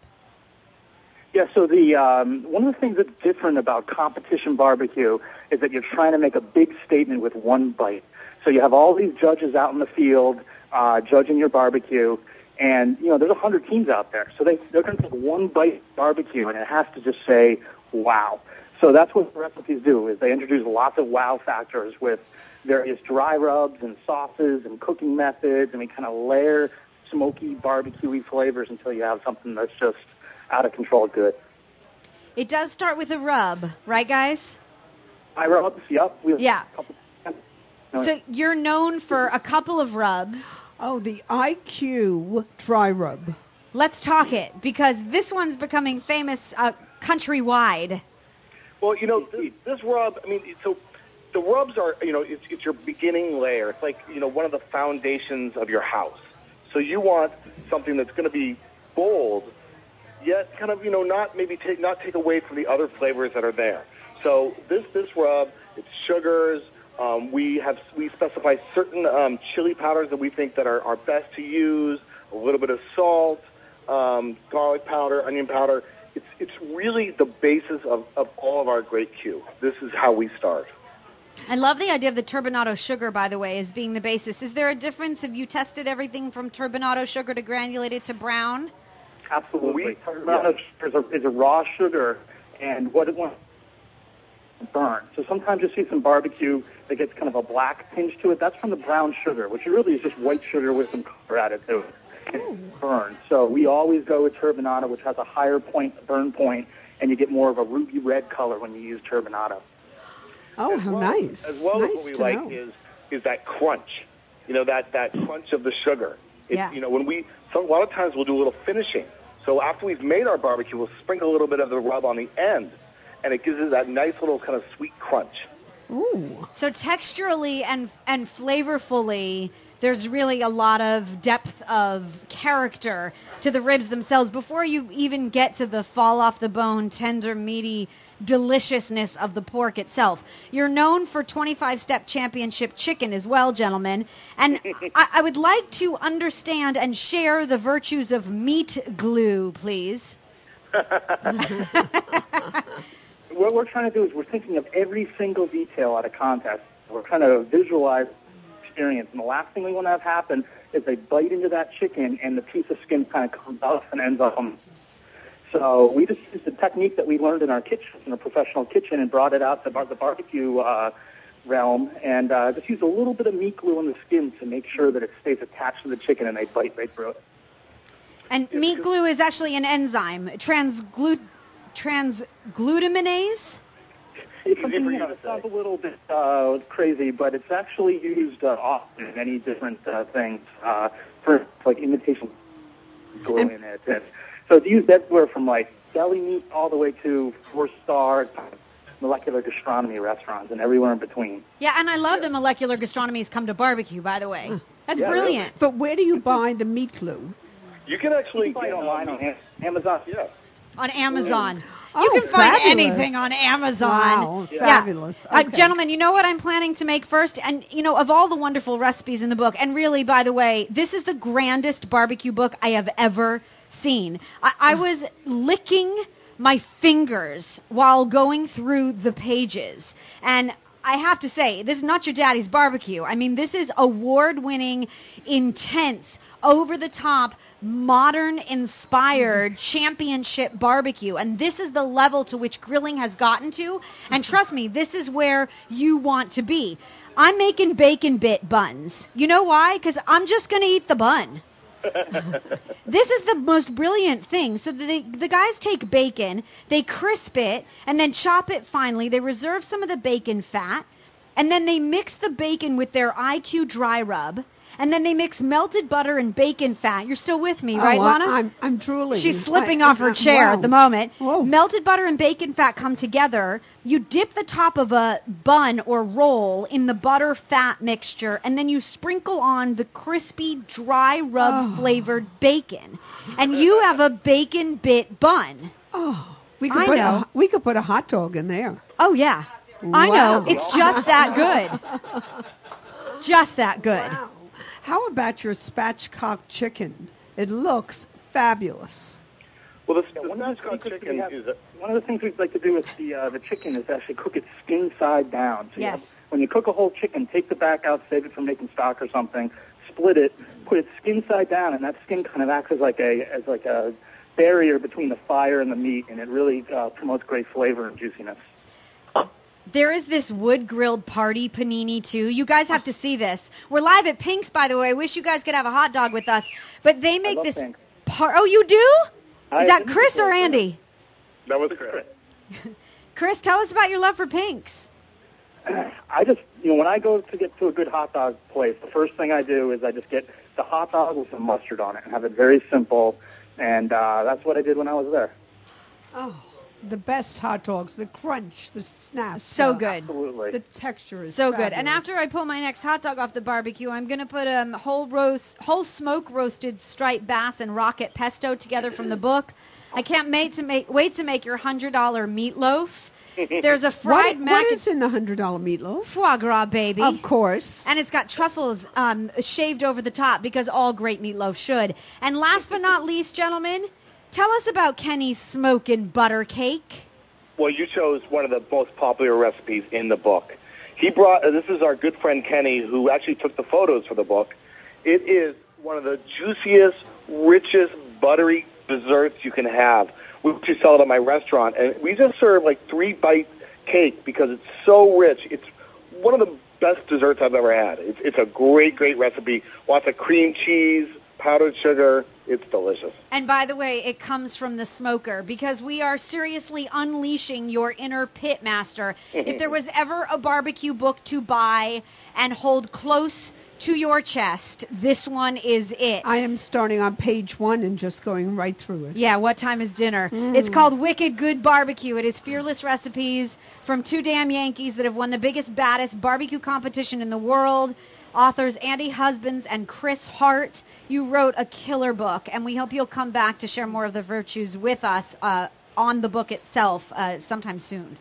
Yeah, so the um, one of the things that's different about competition barbecue is that you're trying to make a big statement with one bite. So you have all these judges out in the field uh, judging your barbecue, and you know there's a hundred teams out there, so they they're going to take one bite barbecue, and it has to just say wow. So that's what the recipes do is they introduce lots of wow factors with various dry rubs and sauces and cooking methods, and we kind of layer smoky, barbecuey flavors until you have something that's just out of control good. It does start with a rub, right, guys? I rubs, yep. We Yeah. a couple- So you're known for a couple of rubs. Oh, the IQ dry rub. Let's talk it because this one's becoming famous uh, countrywide. Well, you know, this, this rub, I mean, so the rubs are, you know, it's, it's your beginning layer. It's like, you know, one of the foundations of your house. So you want something that's going to be bold, yet kind of, you know, not maybe take, not take away from the other flavors that are there. So this, this rub, it's sugars. Um, we have, we specify certain um, chili powders that we think that are, are best to use, a little bit of salt, um, garlic powder, onion powder. It's, it's really the basis of, of all of our great Q. This is how we start. I love the idea of the turbinado sugar, by the way, as being the basis. Is there a difference? Have you tested everything from turbinado sugar to granulated to brown? Absolutely. We- Turbinado sugar is a, is a raw sugar, and what it wants to burn. So sometimes you see some barbecue that gets kind of a black tinge to it. That's from the brown sugar, which really is just white sugar with some color added to it. It burns. So we always go with turbinado, which has a higher point burn point, and you get more of a ruby red color when you use turbinado. Oh, As how well- nice. As well nice as what we like know. is is that crunch. You know that that crunch of the sugar. It's, Yeah. You know when we so a lot of times we'll do a little finishing. So after we've made our barbecue, we'll sprinkle a little bit of the rub on the end, and it gives it that nice little kind of sweet crunch. Ooh. So texturally and and flavorfully, there's really a lot of depth of character to the ribs themselves before you even get to the fall off the bone, tender, meaty deliciousness of the pork itself. You're known for 25 step championship chicken as well, gentlemen. And I, I would like to understand and share the virtues of meat glue, please. What we're trying to do is we're thinking of every single detail at a contest. We're trying to visualize experience. And the last thing we want to have happen is they bite into that chicken and the piece of skin kind of comes off and ends up on. So we just used the technique that we learned in our kitchen, in a professional kitchen, and brought it out to bar- the barbecue uh, realm, and uh, just used a little bit of meat glue on the skin to make sure that it stays attached to the chicken and they bite right through it. And meat glue is actually an enzyme, transglu- transglutaminase. It's something for you you know, to it sounds a little bit uh, crazy, but it's actually used uh, often in many different uh, things. Uh, for like imitation glue in it, and so it's used everywhere from like deli meat all the way to four-star molecular gastronomy restaurants and everywhere in between. Yeah, and I love the molecular gastronomies come to barbecue, by the way. That's Yeah, really. brilliant. But where do you buy the meat glue? You can actually You can buy it online on Amazon. Yeah. On Amazon. you Oh, can find fabulous. anything on Amazon. Wow, Yeah. fabulous. Uh, gentlemen, you know what I'm planning to make first? And, you know, of all the wonderful recipes in the book, and really, by the way, this is the grandest barbecue book I have ever seen. I, I was licking my fingers while going through the pages. And I have to say, this is not your daddy's barbecue. I mean, this is award-winning, intense, over-the-top, modern inspired mm. championship barbecue. And this is the level to which grilling has gotten to. And mm-hmm. trust me, this is where you want to be. I'm making bacon bit buns. You know why? Because I'm just going to eat the bun. This is the most brilliant thing. So the, the guys take bacon, they crisp it, and then chop it finely. They reserve some of the bacon fat, and then they mix the bacon with their IQ dry rub, and then they mix melted butter and bacon fat. You're still with me, Oh, right, I- Lana? I'm, I'm drooling. She's slipping I- off her chair wow. at the moment. Whoa. Melted butter and bacon fat come together. You dip the top of a bun or roll in the butter fat mixture, and then you sprinkle on the crispy, dry rub Oh. flavored bacon. And you have a bacon bit bun. Oh, we could I put know. a we could put a hot dog in there. Oh, yeah. I know. It's just that good. Just that good. Wow. How about your spatchcock chicken? It looks fabulous. Well, this, the spatchcock chicken is one of the things we'd like to do with the uh, the chicken is actually cook it skin side down. So you Yes. when you cook a whole chicken, take the back out, save it for making stock or something, split it, put it skin side down, and that skin kind of acts as like a as like a barrier between the fire and the meat, and it really uh, promotes great flavor and juiciness. There is this wood grilled party panini too. You guys have to see this. We're live at Pink's, by the way. I wish you guys could have a hot dog with us. But they make this. Par- oh, you do? I Is that Chris or. Andy? That was Chris. Chris, tell us about your love for Pink's. I just, you know, when I go to get to a good hot dog place, the first thing I do is I just get the hot dog with some mustard on it and have it very simple. And uh, that's what I did when I was there. Oh, the best hot dogs, the crunch, the snap. So the- good. Absolutely. The texture is So good. And after I pull my next hot dog off the barbecue, I'm gonna put um whole roast, whole smoke roasted striped bass and rocket pesto together from the book. I can't wait to make wait to make your hundred dollar meatloaf. There's a what, fried mac what and is in the hundred dollar meatloaf? foie gras, baby. Of course. And it's got truffles um, shaved over the top because all great meatloaf should. And last but not least, gentlemen, tell us about Kenny's smoke and butter cake. Well, you chose one of the most popular recipes in the book. He brought, uh, this is our good friend Kenny, who actually took the photos for the book. It is one of the juiciest, richest, buttery desserts you can have. We actually sell it at my restaurant, and we just serve like three bite cake because it's so rich. It's one of the best desserts I've ever had. It's, it's a great, great recipe. Lots of cream cheese, powdered sugar. It's delicious. And by the way, it comes from the smoker because we are seriously unleashing your inner pit master. if there was ever a barbecue book to buy and hold close to your chest, this one is it. I am starting on page one and just going right through it. Yeah, what time is dinner? Mm. It's called Wicked Good Barbecue. It is fearless recipes from two damn Yankees that have won the biggest, baddest barbecue competition in the world. Authors Andy Husbands and Chris Hart. You wrote a killer book, and we hope you'll come back to share more of the virtues with us uh, on the book itself uh, sometime soon.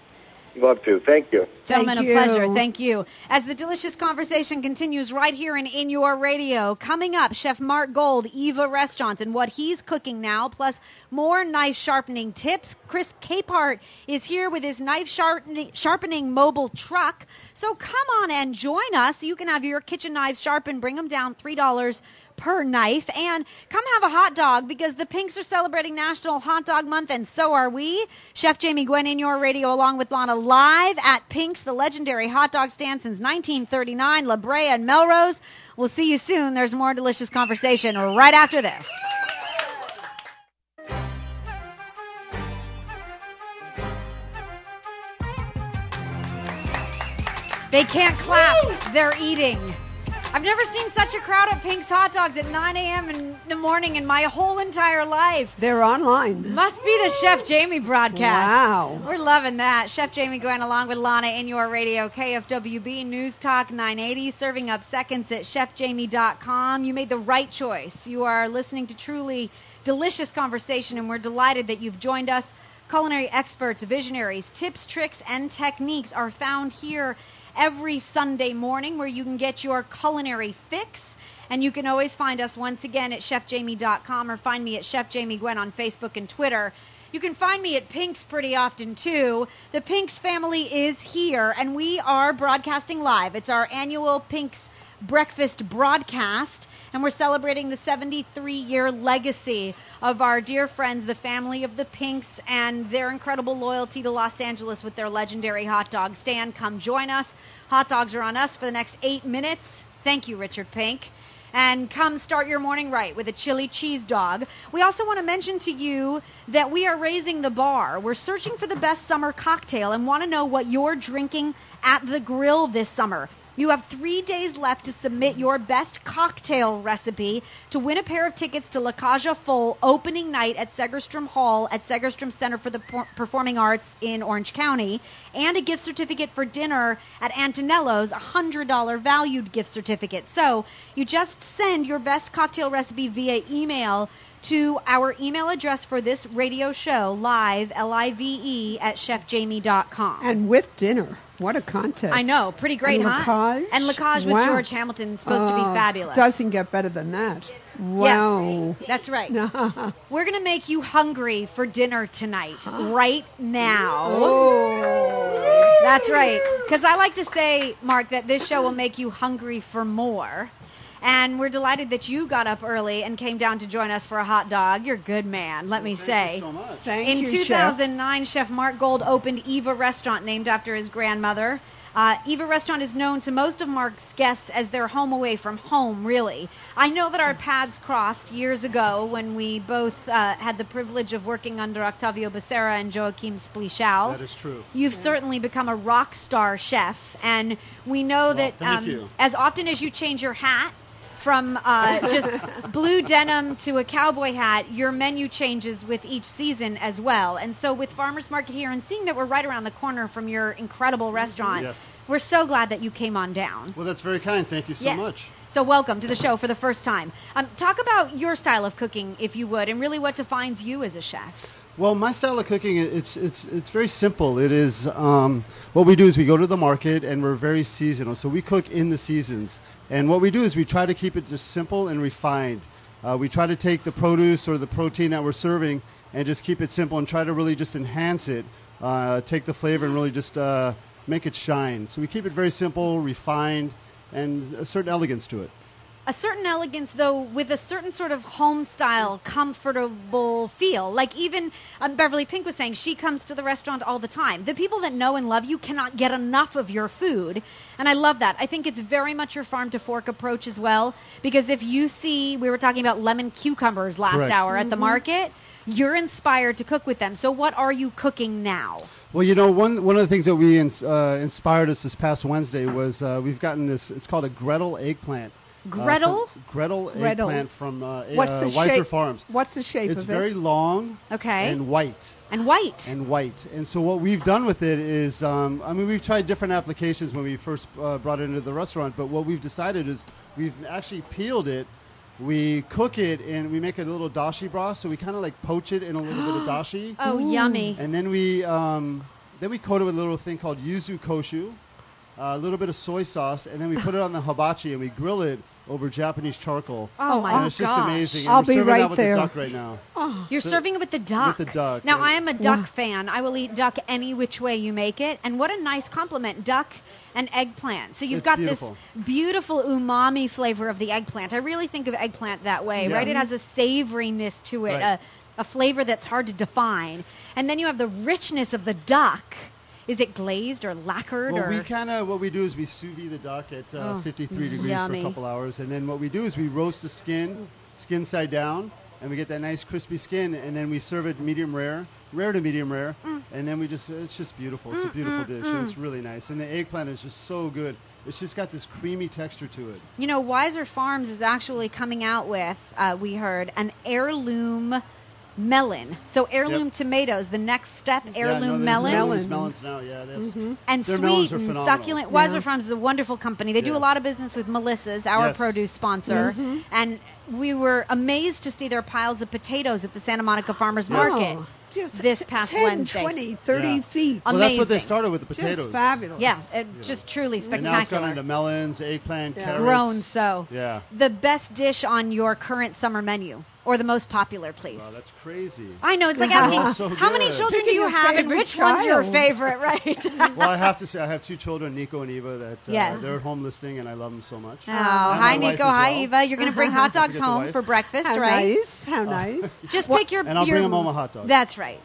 Love to. Thank you. Gentlemen, Thank a pleasure. Thank you. As the delicious conversation continues right here in In Your Radio, coming up, Chef Mark Gold, Eva Restaurants, and what he's cooking now, plus more knife sharpening tips. Chris Capehart is here with his knife sharpening, sharpening mobile truck. So come on and join us. You can have your kitchen knives sharpened. Bring them down $3 per knife. And come have a hot dog because the Pinks are celebrating National Hot Dog Month, and so are we. Chef Jamie Gwen in your radio along with Lana live at Pink's, the legendary hot dog stand since 1939, La Brea and Melrose. We'll see you soon. There's more delicious conversation right after this. They can't clap. They're eating. I've never seen such a crowd at Pink's Hot Dogs at 9 a.m. in the morning in my whole entire life. They're online. Must be the Chef Jamie broadcast. Wow. We're loving that. Chef Jamie Gwen along with Lana in your radio, KFWB News Talk 980, serving up seconds at chefjamie.com. You made the right choice. You are listening to truly delicious conversation, and we're delighted that you've joined us Culinary experts, visionaries, tips, tricks, and techniques are found here every Sunday morning where you can get your culinary fix. And you can always find us once again at chefjamie.com or find me at Chef Jamie Gwen on Facebook and Twitter. You can find me at Pink's pretty often too. The Pink's family is here and we are broadcasting live. It's our annual Pink's breakfast broadcast and we're celebrating the 73 year legacy of our dear friends, the family of the Pinks, and their incredible loyalty to Los Angeles with their legendary hot dog stand. Come join us. Hot dogs are on us for the next eight minutes. Thank you, Richard Pink. And come start your morning right with a chili cheese dog. We also want to mention to you that we are raising the bar. We're searching for the best summer cocktail and want to know what you're drinking at the grill this summer. You have three days left to submit your best cocktail recipe to win a pair of tickets to La Cage aux Folles opening night at Segerstrom Hall at Segerstrom Center for the Performing Arts in Orange County and a gift certificate for dinner at Antonello's, a $100 valued gift certificate. So you just send your best cocktail recipe via email to our email address for this radio show, live, L-I-V-E, at chefjamie.com. And with dinner. What a contest. I know, pretty great, and huh? La Cage? And La Cage with Wow. George Hamilton is supposed to be Oh, fabulous. Doesn't get better than that. Wow. Yes, that's right. We're going to make you hungry for dinner tonight, right now. Oh. That's right. Because I like to say, Mark, that this show will make you hungry for more. And we're delighted that you got up early and came down to join us for a hot dog. You're a good man, let me say. so much. Thank In you, Chef. 2009, Chef Mark Gold opened Eva Restaurant, named after his grandmother. Uh, Eva Restaurant is known to most of Mark's guests as their home away from home, really. I know that our paths crossed years ago when we both uh, had the privilege of working under Octavio Becerra and Joachim Splichal. That is true. You've certainly become a rock star chef, and we know that um, as often as you change your hat from uh, just blue denim to a cowboy hat, your menu changes with each season as well. And so with Farmers Market here and seeing that we're right around the corner from your incredible restaurant, Yes. we're so glad that you came on down. Well, that's very kind. Thank you so yes. much. So welcome to the show for the first time. Um, talk about your style of cooking, if you would, and really what defines you as a chef. Well, my style of cooking, it's it's it's very simple. It is um, what we do is we go to the market and we're very seasonal. So we cook in the seasons, and what we do is we try to keep it just simple and refined. Uh, we try to take the produce or the protein that we're serving and just keep it simple and try to really just enhance it, uh, take the flavor and really just uh, make it shine. So we keep it very simple, refined, and a certain elegance to it. A certain elegance though with a certain sort of home style comfortable feel like even um, beverly pink was saying she comes to the restaurant all the time the people that know and love you cannot get enough of your food and i love that i think it's very much your farm to fork approach as well because if you see we were talking about lemon cucumbers last Correct. hour at the market you're inspired to cook with them so what are you cooking now Well, you know, one one of the things that we ins- uh, inspired us this past Wednesday was uh, we've gotten this. It's called a Gretel eggplant. Uh, from- Gretel? Gretel Gretel. eggplant from uh, What's uh, the Weiser shape? Farms. What's the shape It's of very long okay and white and white and white. And so what we've done with it is, um, I mean, we've tried different applications when we first uh, brought it into the restaurant. But what we've decided is we've actually peeled it. We cook it and we make a little dashi broth. So we kind of like poach it in a little bit of dashi. oh yummy And then we um, then we coat it with a little thing called yuzu kosho, uh, a little bit of soy sauce, and then we put it on the hibachi and we grill it over Japanese charcoal. oh, oh my and it's just gosh. amazing. And I'll we're be serving right that with there. the duck right now. Oh. You're So- serving it with the duck. the duck, Now yeah. I am a duck fan. I will eat duck any which way you make it. And what a nice compliment, duck and eggplant. So you've It's got beautiful. this beautiful umami flavor of the eggplant. I really think of eggplant that way, Yeah. right? It has a savoriness to it, Right. a, a flavor that's hard to define. And then you have the richness of the duck. Is it glazed or lacquered Well, or we kind of what we do is we sous vide the duck at uh, Oh, 53 degrees yummy. for a couple hours, and then what we do is we roast the skin, skin side down, and we get that nice crispy skin, and then we serve it medium rare, rare to medium rare, Mm. and then we just it's just beautiful. It's a beautiful dish, and it's really nice, and the eggplant is just so good. It's just got this creamy texture to it. You know, Weiser Farms is actually coming out with, uh, we heard, an heirloom melon. So heirloom Yep. tomatoes, the next step, Yeah, heirloom no, there's melon. Melons, Melons. melons now, yeah. That's, And Their melons sweet are and phenomenal. succulent. Weiser Farms is a wonderful company. They do a lot of business with Melissa's, our Yes. produce sponsor. Mm-hmm. And we were amazed to see their piles of potatoes at the Santa Monica Farmers Market. Oh. Just this past 10, Wednesday. 20, 30 Yeah. feet. Well, that's what they started with the Just potatoes. fabulous. Yeah, it, just truly spectacular. And now it's spectacular. gone into melons, eggplant, Yeah. carrots. Grown so. Yeah. The best dish on your current summer menu, or the most popular, please. Wow, that's crazy. I know it's like asking so how many good. children do you have and favorite which one's your favorite, right? well, I have to say, I have two children, Nico and Eva, that uh, Yes. they're at home listening, and I love them so much. Oh, hi Nico, as hi. Eva. You're going to bring hot dogs home for breakfast, How right? nice. How nice. Just pick your And I'll your, bring 'em home a hot dog. That's right.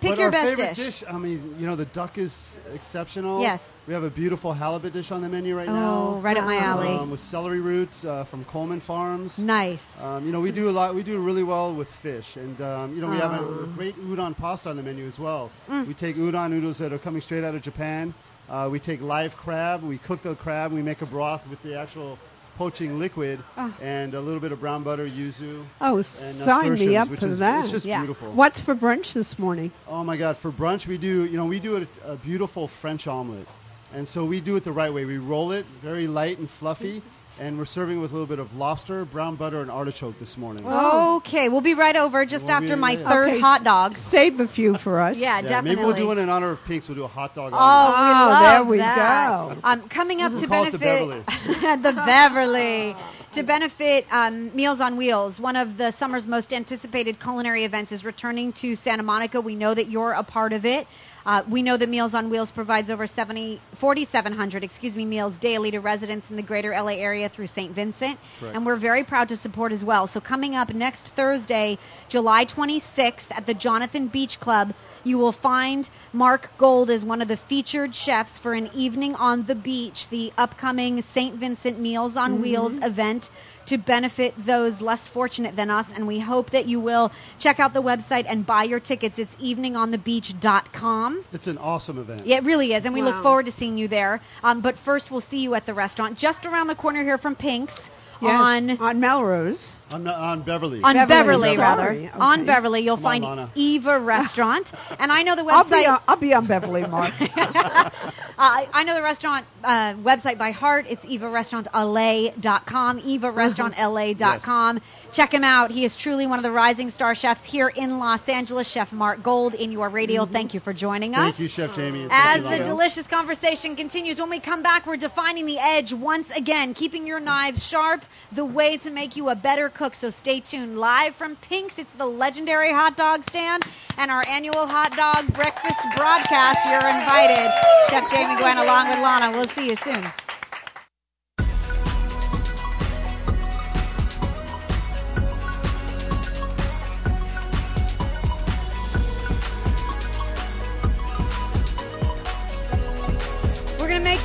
Pick but your our best favorite dish. I mean, you know, the duck is exceptional. Yes. We have a beautiful halibut dish on the menu right Oh, now. Oh, right up my alley. Um, with celery roots uh, from Coleman Farms. Nice. Um, you know, we do a lot. We do really well with fish, and um, you know, we have a, a great udon pasta on the menu as well. Mm. We take udon noodles that are coming straight out of Japan. Uh, we take live crab. We cook the crab. We make a broth with the actual poaching liquid Ah. and a little bit of brown butter, yuzu. Oh, sign me up for is, that. It's just Yeah. beautiful. What's for brunch this morning? Oh my God! For brunch, we do you know we do a, a beautiful French omelet, and so we do it the right way. We roll it very light and fluffy, and we're serving with a little bit of lobster, brown butter, and artichoke this morning. Okay, we'll be right over just We'll be- after my yeah. third Okay, hot s- dog. Save a few for us. Yeah, Yeah, definitely. maybe we'll do one in honor of Pinks. We'll do a hot dog. Oh, omelet. we Oh, love there we that. go. Um, coming up to We'll call it the benefit the Beverly to benefit um, Meals on Wheels. One of the summer's most anticipated culinary events is returning to Santa Monica. We know that you're a part of it. Uh, we know that Meals on Wheels provides over 70, 4,700 excuse me, meals daily to residents in the greater LA area through St. Vincent. Correct. And we're very proud to support as well. So coming up next Thursday, July 26th at the Jonathan Beach Club, you will find Mark Gold as one of the featured chefs for an evening on the beach, the upcoming St. Vincent Meals on Wheels event to benefit those less fortunate than us. And we hope that you will check out the website and buy your tickets. It's eveningonthebeach.com. It's an awesome event. Yeah, it really is, and we look forward to seeing you there. Um, but first, we'll see you at the restaurant just around the corner here from Pink's Yes, on on Melrose. On, on Beverly. on Beverly, Beverly, sorry. rather. Okay. On Beverly, you'll Come find Lana. Eva Restaurant, and I know the I'll be, website. on, I'll be on Beverly, Mark. Uh, I I know the restaurant uh, website by heart. It's evarestaurantla.com, evarestaurantla.com. Check him out. He is truly one of the rising star chefs here in Los Angeles. Chef Mark Gold in your radio. Thank you for joining us. Thank you, Chef Jamie. and thank As the delicious conversation continues, when we come back, we're defining the edge once again, keeping your knives sharp, the way to make you a better cook. So stay tuned. Live from Pink's, it's the legendary hot dog stand and our annual hot dog breakfast broadcast. You're invited. Chef Jamie Gwen along with Lana. We'll see you soon.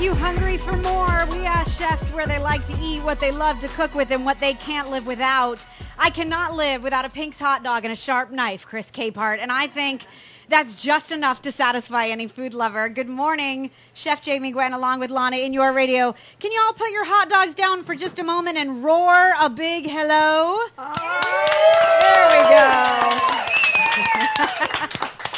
You hungry for more. We ask chefs where they like to eat, what they love to cook with, and what they can't live without. I cannot live without a Pink's hot dog and a sharp knife, Chris Capehart, and I think that's just enough to satisfy any food lover. Good morning, Chef Jamie Gwen, along with Lana in your radio. Can you all put your hot dogs down for just a moment and roar a big hello? There we go.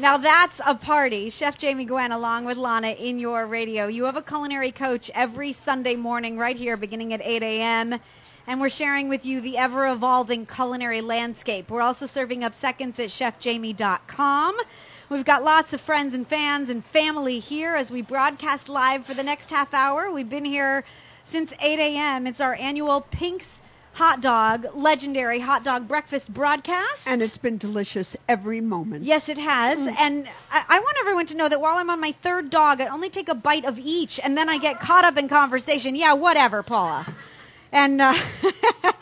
Now that's a party. Chef Jamie Gwen along with Lana in your radio. You have a culinary coach every Sunday morning right here beginning at 8 a.m. And we're sharing with you the ever-evolving culinary landscape. We're also serving up seconds at chefjamie.com. We've got lots of friends and fans and family here as we broadcast live for the next half hour. We've been here since 8 a.m. It's our annual Pink's Hot Dog, legendary hot dog breakfast broadcast. and it's been delicious every moment. Yes, it has. And I, I want everyone to know that while I'm on my third dog, I only take a bite of each, and then I get caught up in conversation. Yeah, whatever, Paula. And uh,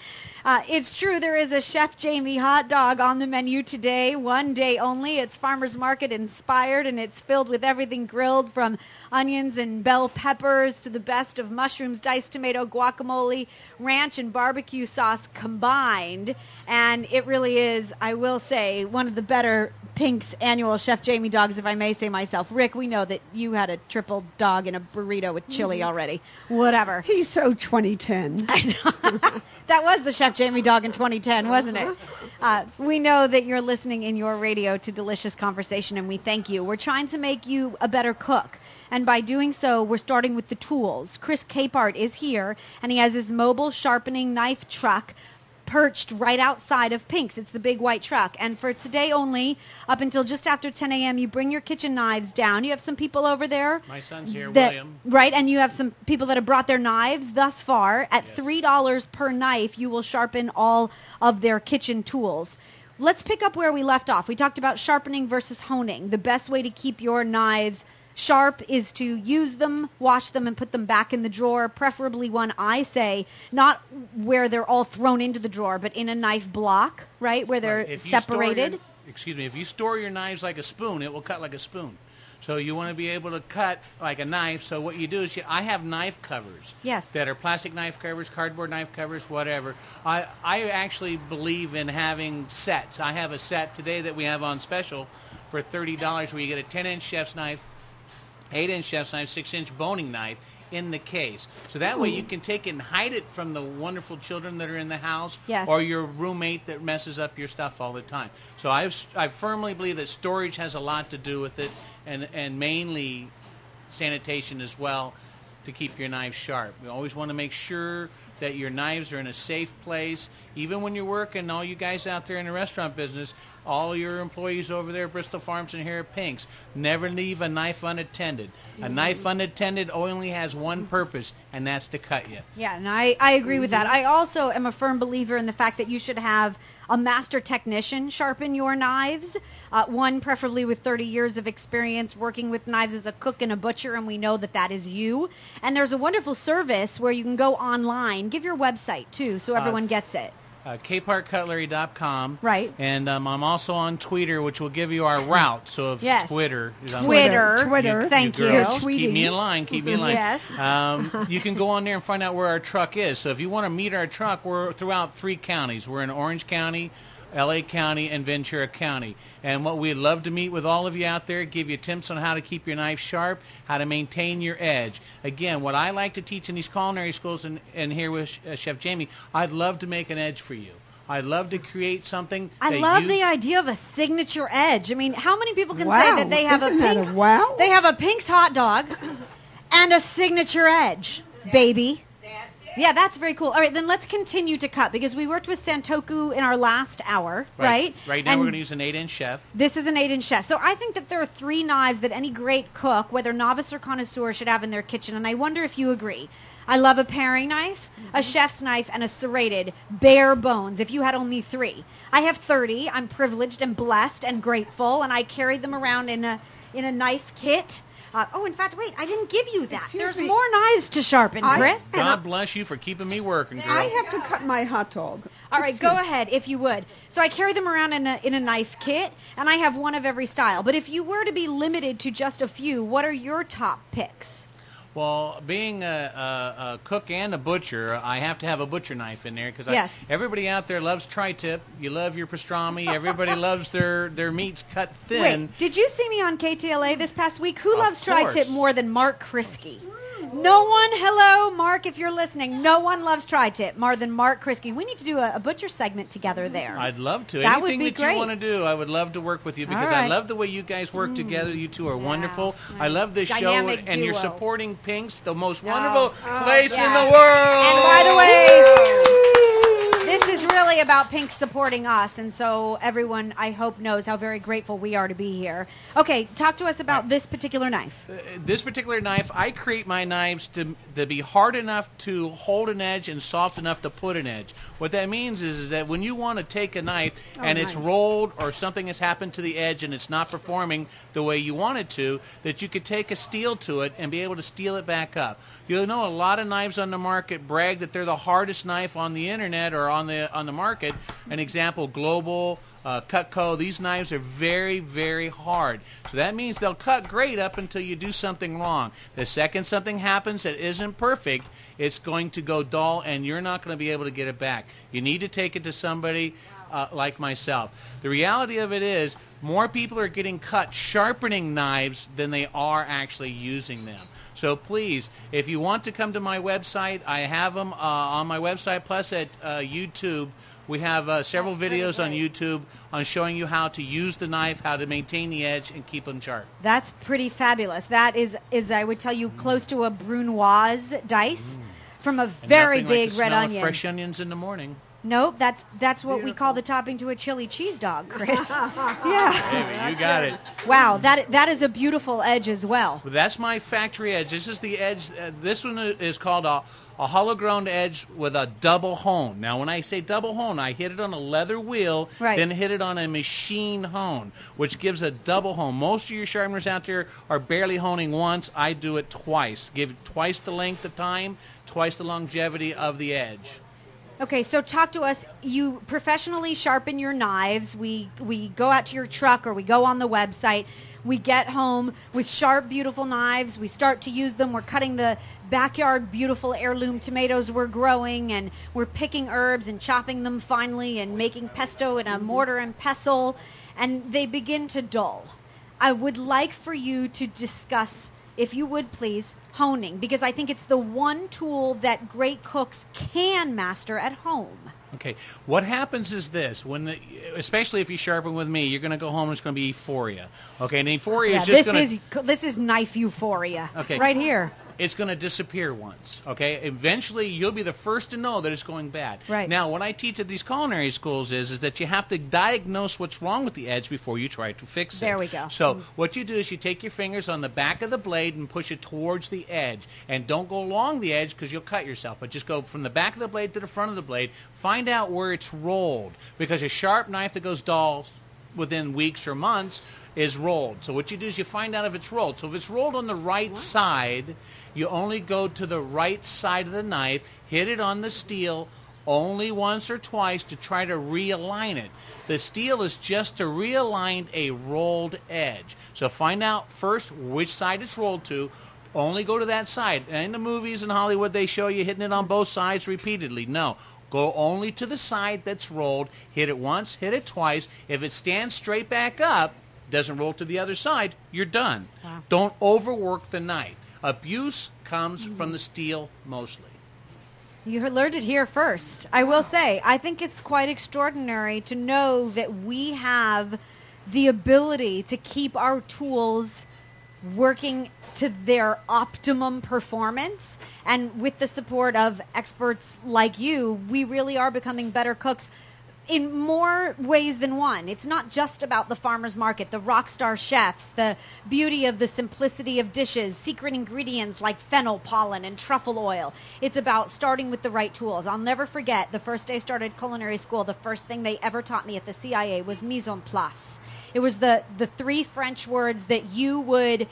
uh, it's true, there is a Chef Jamie hot dog on the menu today, one day only. It's farmer's market inspired, and it's filled with everything grilled from onions and bell peppers to the best of mushrooms, diced tomato, guacamole, ranch, and barbecue sauce combined. And it really is, I will say, one of the better Pink's annual Chef Jamie dogs, if I may say myself. Rick, we know that you had a triple dog and a burrito with chili already. Whatever. He's so 2010. I know. That was the Chef Jamie dog in 2010, wasn't it? Uh, we know that you're listening in your radio to Delicious Conversation, and we thank you. We're trying to make you a better cook. And by doing so, we're starting with the tools. Chris Capehart is here, and he has his mobile sharpening knife truck perched right outside of Pink's. It's the big white truck. And for today only, up until just after 10 a.m., you bring your kitchen knives down. You have some people over there. My son's here, that- William. Right, and you have some people that have brought their knives thus far. At $3 per knife, you will sharpen all of their kitchen tools. Let's pick up where we left off. We talked about sharpening versus honing. The best way to keep your knives sharp is to use them, wash them, and put them back in the drawer, preferably one, I say, not where they're all thrown into the drawer, but in a knife block, right, where they're Right. If you store separated. your- excuse me. If you store your knives like a spoon, it will cut like a spoon. So you want to be able to cut like a knife. So what you do is you, I have knife covers. Yes. That are plastic knife covers, cardboard knife covers, whatever. I I actually believe in having sets. I have a set today that we have on special for thirty dollars, where you get a ten inch chef's knife, eight inch chef's knife, six inch boning knife in the case. So that way you can take it and hide it from the wonderful children that are in the house Yes. or your roommate that messes up your stuff all the time. So I I firmly believe that storage has a lot to do with it and and mainly sanitation as well to keep your knives sharp. We always want to make sure that your knives are in a safe place. Even when you're working, all you guys out there in the restaurant business, all your employees over there at Bristol Farms and here at Pink's, never leave a knife unattended. A mm-hmm. knife unattended only has one purpose, and that's to cut you. Yeah, and I, I agree with mm-hmm. that. I also am a firm believer in the fact that you should have a master technician sharpen your knives, uh, one preferably with 30 years of experience working with knives as a cook and a butcher, and we know that that is you. And there's a wonderful service where you can go online. Give your website, too, so everyone gets it. Uh, capehartcutlery.com. Right. And um, I'm also on Twitter, which will give you our route. So if Yes. Twitter, is on Twitter. Twitter. Thank you. girls, keep me in line. Keep me in line. Yes. Um, you can go on there and find out where our truck is. So if you want to meet our truck, we're throughout three counties. We're in Orange County, LA County, and Ventura County. And what we'd love to meet with all of you out there, give you tips on how to keep your knife sharp, how to maintain your edge. Again, what I like to teach in these culinary schools and, and here with uh, Chef Jamie, I'd love to make an edge for you. I'd love to create something. I that love you- the idea of a signature edge. I mean, how many people can say that they have isn't a that a wow? they have a Pink's hot dog and a signature edge, baby? Yeah, that's very cool. All right, then let's continue to cut because we worked with Santoku in our last hour, right? Right now And we're going to use an eight-inch chef. This is an eight-inch chef. So I think that there are three knives that any great cook, whether novice or connoisseur, should have in their kitchen, and I wonder if you agree. I love a paring knife, a mm-hmm. chef's knife, and a serrated, bare bones, if you had only three. I have 30. I'm privileged and blessed and grateful, and I carry them around in a, in a knife kit. Uh, oh, in fact, wait, I didn't give you that. Excuse There's me. more knives to sharpen, I- Chris. God bless you for keeping me working, girl. I have to cut my hot dog. All right, go Excuse- ahead if you would. So I carry them around in a, in a knife kit, and I have one of every style. But if you were to be limited to just a few, what are your top picks? Well, being a, a, a cook and a butcher, I have to have a butcher knife in there because Yes. everybody out there loves tri-tip. You love your pastrami. Everybody loves their, their meats cut thin. Wait, did you see me on KTLA this past week? Who Of loves tri-tip more than Mark Kriski? No one, hello, Mark, if you're listening, no one loves tri-tip more than Mark Kriski. We need to do a, a butcher segment together there. I'd love to. That would be that great. you want to do, I would love to work with you because right. Mm. I love the way you guys work together. You two are wonderful. I love this show, Dynamic and you're supporting Pink's, the most wonderful oh, place yeah. in the world. And by the way, really about Pink supporting us, and so everyone, I hope, knows how very grateful we are to be here. Okay, talk to us about this particular knife. Uh, this particular knife, I create my knives to, to be hard enough to hold an edge and soft enough to put an edge. What that means is, is that when you want to take a knife oh, and it's rolled or something has happened to the edge and it's not performing the way you want it to, that you could take a steel to it and be able to steel it back up. You'll know a lot of knives on the market brag that they're the hardest knife on the internet or on the on the market. An example, Global, uh, Cutco, these knives are very, very hard. So that means they'll cut great up until you do something wrong. The second something happens that isn't perfect, it's going to go dull and you're not going to be able to get it back. You need to take it to somebody uh, like myself. The reality of it is more people are getting cut sharpening knives than they are actually using them. So please, if you want to come to my website, I have them uh, on my website plus at uh, YouTube. We have uh, several videos on YouTube on showing you how to use the knife, how to maintain the edge, and keep them sharp. That's pretty fabulous. That is, is I would tell you, close to a Brunoise dice from a And very nothing big like the red smell of onion. fresh onions in the morning. Nope, that's that's what we call the topping to a chili cheese dog, Chris. yeah. Baby, you got it. Wow, that that is a beautiful edge as well. Well, That's my factory edge. This is the edge. Uh, this one is called a, a hollow ground edge with a double hone. Now, when I say double hone, I hit it on a leather wheel, Right. then hit it on a machine hone, which gives a double hone. Most of your sharpeners out there are barely honing once. I do it twice. Give it twice the length of time, twice the longevity of the edge. Okay, so talk to us. You professionally sharpen your knives. We we go out to your truck or we go on the website. We get home with sharp, beautiful knives. We start to use them. We're cutting the backyard beautiful heirloom tomatoes we're growing and we're picking herbs and chopping them finely and making pesto in a mortar and pestle and they begin to dull. I would like for you to discuss if you would please, honing, because I think it's the one tool that great cooks can master at home. Okay, what happens is this: when, the, especially if you sharpen with me, you're going to go home and it's going to be euphoria. Okay, and euphoria Yeah, is just this to is this is knife euphoria. Okay. Right here. It's going to disappear once. Okay, eventually you'll be the first to know that it's going bad. Right. Now, what I teach at these culinary schools is is that you have to diagnose what's wrong with the edge before you try to fix it. There we go. So mm. what you do is you take your fingers on the back of the blade and push it towards the edge, and don't go along the edge because you'll cut yourself. But just go from the back of the blade to the front of the blade. Find out where it's rolled because a sharp knife that goes dull within weeks or months is rolled. So what you do is you find out if it's rolled. So if it's rolled on the right side, you only go to the right side of the knife, hit it on the steel only once or twice to try to realign it. The steel is just to realign a rolled edge. So find out first which side it's rolled to. Only go to that side. And in the movies in Hollywood, they show you hitting it on both sides repeatedly. No. Go only to the side that's rolled. Hit it once, hit it twice. If it stands straight back up, doesn't roll to the other side, you're done. Don't overwork the knife. Abuse comes from the steel mostly. You learned it here first. I will say, I think it's quite extraordinary to know that we have the ability to keep our tools working to their optimum performance. And with the support of experts like you, we really are becoming better cooks in more ways than one. It's not just about the farmer's market, the rock star chefs, the beauty of the simplicity of dishes, secret ingredients like fennel pollen and truffle oil. It's about starting with the right tools. I'll never forget the first day I started culinary school, the first thing they ever taught me at the CIA was mise en place. It was the, the three French words that you would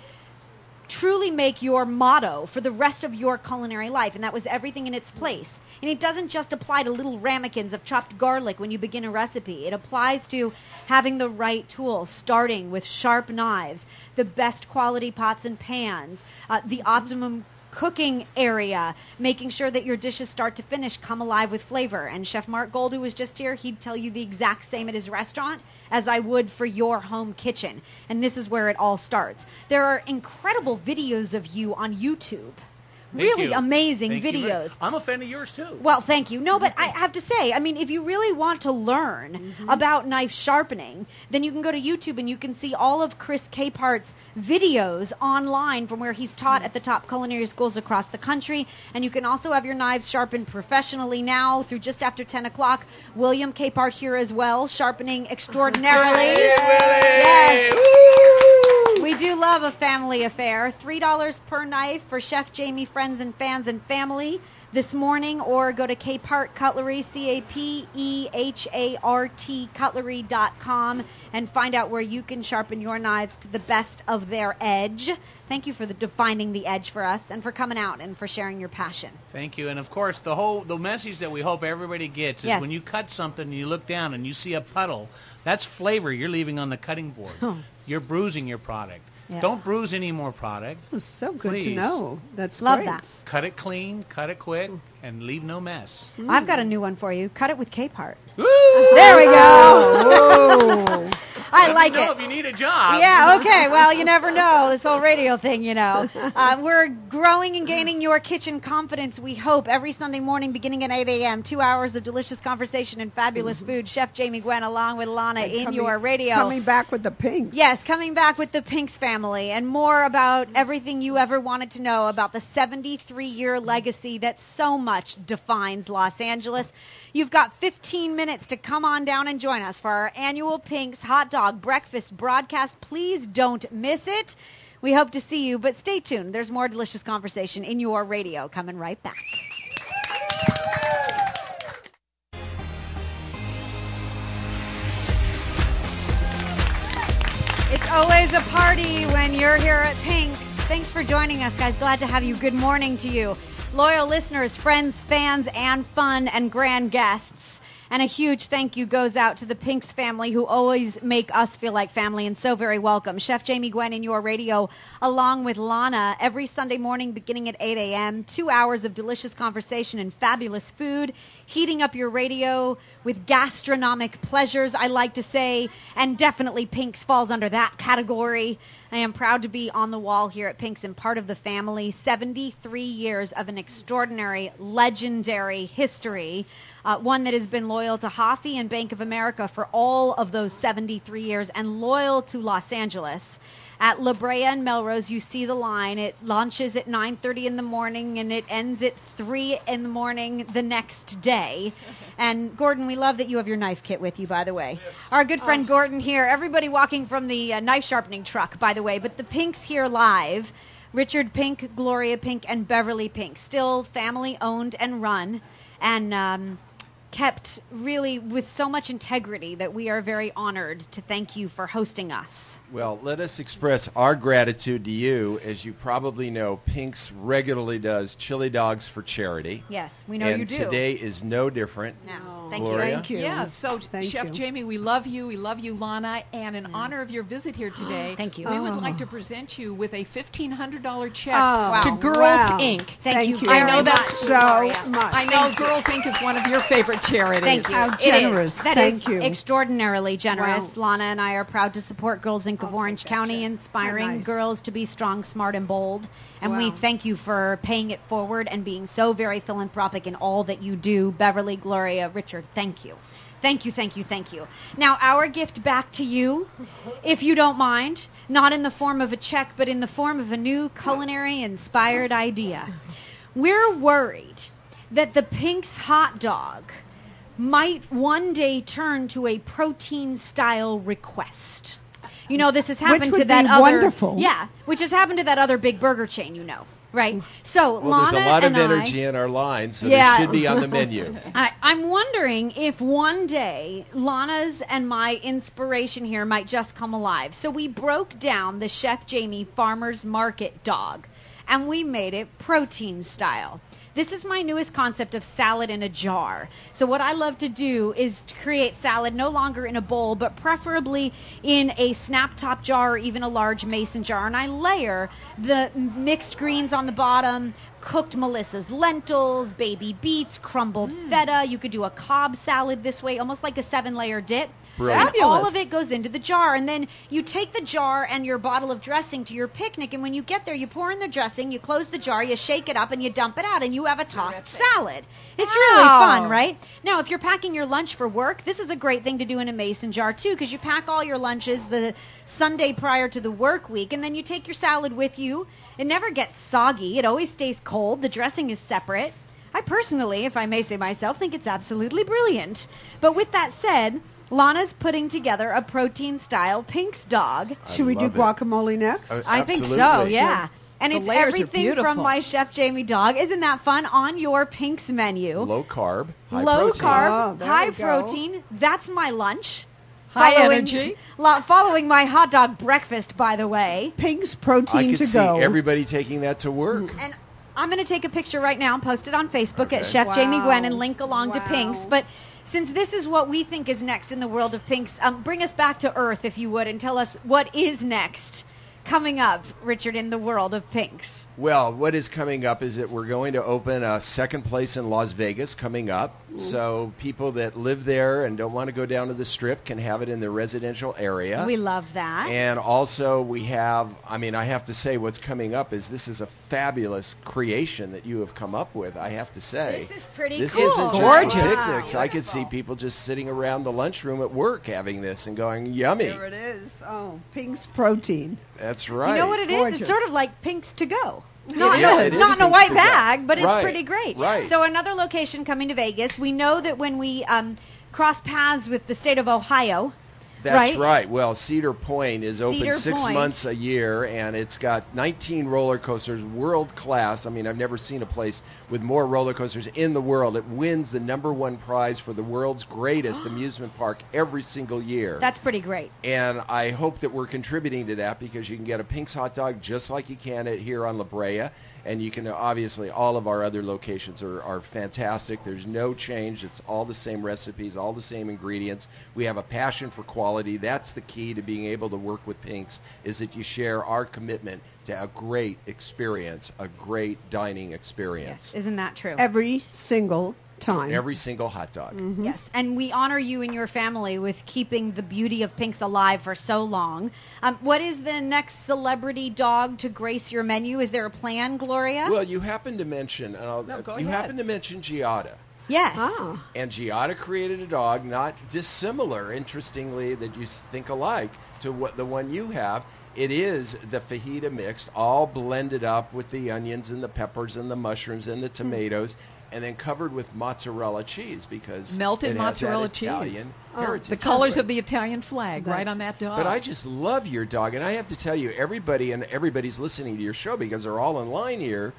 truly make your motto for the rest of your culinary life, and that was everything in its place. And it doesn't just apply to little ramekins of chopped garlic when you begin a recipe. It applies to having the right tools, starting with sharp knives, the best quality pots and pans, uh, the optimum cooking area, making sure that your dishes start to finish come alive with flavor. And Chef Mark Gold, who was just here, he'd tell you the exact same at his restaurant as I would for your home kitchen. And this is where it all starts. There are incredible videos of you on YouTube. Really you. amazing Thank videos. I'm a fan of yours too. Well, thank you. No, but I have to say, I mean, if you really want to learn Mm-hmm. about knife sharpening, then you can go to YouTube and you can see all of Chris Capehart's videos online from where he's Mm-hmm. taught at the top culinary schools across the country. And you can also have your knives sharpened professionally now through just after 10 o'clock. William Capart here as well, sharpening extraordinarily. Yes. We do love a family affair. $3 per knife for Chef Jamie, friends and fans and family this morning, or go to Capehart Cutlery, Capehart Cutlery, E C-A-P-E-H-A-R-T cutlery.com and find out where you can sharpen your knives to the best of their edge. Thank you for the defining the edge for us and for coming out and for sharing your passion. Thank you. And of course, the whole the message that we hope everybody gets is Yes. when you cut something and you look down and you see a puddle, that's flavor you're leaving on the cutting board. Oh. You're bruising your product. Yes. Don't bruise any more product. Oh, so good to know. That's Love great. that. Cut it clean, cut it quick, and leave no mess. I've got a new one for you. Cut it with Capehart. Woo! There we go. I Let like me know it. if you need a job. Yeah, okay. Well, you never know. This whole radio thing, you know. Uh, we're growing and gaining your kitchen confidence, we hope, every Sunday morning beginning at 8 a.m. Two hours of delicious conversation and fabulous food. Chef Jamie Gwen along with Lana in Coming- your radio. Coming back with the pink. Yes, coming back with the Pinks family and more about everything you ever wanted to know about the 73 year legacy that so much defines Los Angeles. You've got 15 minutes to come on down and join us for our annual Pinks hot dog breakfast broadcast. Please don't miss it. We hope to see you, but stay tuned. There's more delicious conversation in your radio coming right back. It's always a party when you're here at Pink's. Thanks for joining us, guys. Glad to have you. Good morning to you. Loyal listeners, friends, fans, and fun and grand guests. And a huge thank you goes out to the Pinks family who always make us feel like family and so very welcome. Chef Jamie Gwen in your radio, along with Lana, every Sunday morning beginning at 8 a.m. Two hours of delicious conversation and fabulous food, heating up your radio with gastronomic pleasures, I like to say, and definitely Pinks falls under that category. I am proud to be on the wall here at Pinks and part of the family. 73 years of an extraordinary, legendary history. Uh, one that has been loyal to Hoffy and Bank of America for all of those 73 years and loyal to Los Angeles. At La Brea and Melrose, you see the line. It launches at 9:30 in the morning and it ends at 3 in the morning the next day. And Gordon, we love that you have your knife kit with you, by the way. Our good friend Gordon here. Everybody walking from the uh, knife sharpening truck, by the way. But the Pinks here live. Richard Pink, Gloria Pink, and Beverly Pink, still family owned and run, and um, kept really with so much integrity that we are very honored to thank you for hosting us. Well, let us express our gratitude to you. As you probably know, Pink's regularly does chili dogs for charity. Yes, we know and you do. today is no different. No, thank Gloria? you. Thank you. Yeah, so Thank Chef you. Jamie, we love you. We love you, Lana. And in honor of your visit here today, Thank you. we would Oh. like to present you with a $1,500 check Oh, to. Girls wow. Inc. Thank, Thank you. you. I know that's so Gloria. much. I know Girls Inc. is one of your favorite charities. Thank you. How It is. generous. That is Thank you. extraordinarily generous. Wow. Lana and I are proud to support Girls Inc. of I'll Orange County, inspiring nice. girls to be strong, smart, and bold. And we thank you for paying it forward and being so very philanthropic in all that you do. Beverly, Gloria, Richard, thank you. Thank you, thank you, thank you. Now, our gift back to you, if you don't mind, not in the form of a check, but in the form of a new culinary inspired idea. We're worried that the Pink's hot dog might one day turn to a protein style request. You know, this has happened to would that be other wonderful. Yeah, which has happened to that other big burger chain, you know, right? So Well, Lana there's a lot of and I- energy in our line, so Yeah. they should be on the menu. I, I'm wondering if one day Lana's and my inspiration here might just come alive. So we broke down the Chef Jamie Farmer's Market dog and we made it protein style. This is my newest concept of salad in a jar. So what I love to do is to create salad no longer in a bowl, but preferably in a snap top jar or even a large mason jar. And I layer the mixed greens on the bottom, cooked Melissa's lentils, baby beets, crumbled mm. feta. You could do a Cobb salad this way, almost like a seven-layer dip. Brilliant. And all of it goes into the jar, and then you take the jar and your bottle of dressing to your picnic. And when you get there, you pour in the dressing, you close the jar, you shake it up, and you dump it out, and you have a tossed salad. It's really fun, right? Now, if you're packing your lunch for work, this is a great thing to do in a mason jar too, because you pack all your lunches the Sunday prior to the work week, and then you take your salad with you. It never gets soggy. It always stays cold. The dressing is separate. I personally, if I may say myself, think it's absolutely brilliant. But with that said, Lana's putting together a protein style Pink's dog. I Should we do love it. guacamole next? Uh, I think so, Absolutely. yeah. And The it's layers are everything from beautiful. my Chef Jamie dog. Isn't that fun? On your Pink's menu. Low carb, high Low protein. carb, Oh, there high we go. protein. That's my lunch. High Following- energy. lo- following my hot dog breakfast, by the way. Pink's I protein could to see go. everybody taking that to work. And I'm going to take a picture right now and post it on Facebook Okay. at Chef Jamie Wow. Gwen and link along to Wow. Pink's. But since this is what we think is next in the world of Pink's, um, bring us back to earth, if you would, and tell us what is next. Coming up, Richard, in the world of pinks? Well, what is coming up is that we're going to open a second place in Las Vegas coming up. So people that live there and don't want to go down to the strip can have it in their residential area. We love that. And also we have, I mean, I have to say what's coming up is this is a fabulous creation that you have come up with, I have to say. This is pretty This cool. isn't just Gorgeous. for picnics. I could see people just sitting around the lunchroom at work having this and going, yummy. There it is. Oh, Pink's protein. That's right. You know what it is? Gorgeous. It's sort of like pinks to go. Not, is. no, It it's is not in a white bag, but it's Right, pretty great. right. So another location coming to Vegas. We know that when we um, cross paths with the state of Ohio, That's right? right. Well, Cedar Point is open Cedar six Point. months a year, and it's got 19 roller coasters, world class. I mean, I've never seen a place with more roller coasters in the world. It wins the number one prize for the world's greatest amusement park every single year. that's pretty great. and I hope that we're contributing to that because you can get a Pink's hot dog just like you can at here on La Brea. And you can obviously all of our other locations are, are fantastic. There's no change. It's all the same recipes, all the same ingredients. We have a passion for quality. That's the key to being able to work with Pink's is that you share our commitment to a great experience, a great dining experience. Isn't that true? Every single time. Every single hot dog. Yes, and we honor you and your family with keeping the beauty of Pinks alive for so long. Um, what is the next celebrity dog to grace your menu? Is there a plan, Gloria? Well, you happen to mention, and I'll, No, go you ahead. happen to mention Giada. yes. Ah. And Giada created a dog not dissimilar, interestingly, that you think alike to what the one you have. It is the fajita mixed, all blended up with the onions and the peppers and the mushrooms and the Hmm. tomatoes, and then covered with mozzarella cheese because Melted mozzarella cheese. Oh. The colors of the Italian flag right on that dog. But I just love your dog, and I have to tell you, everybody and everybody's listening to your show because they're all in line here.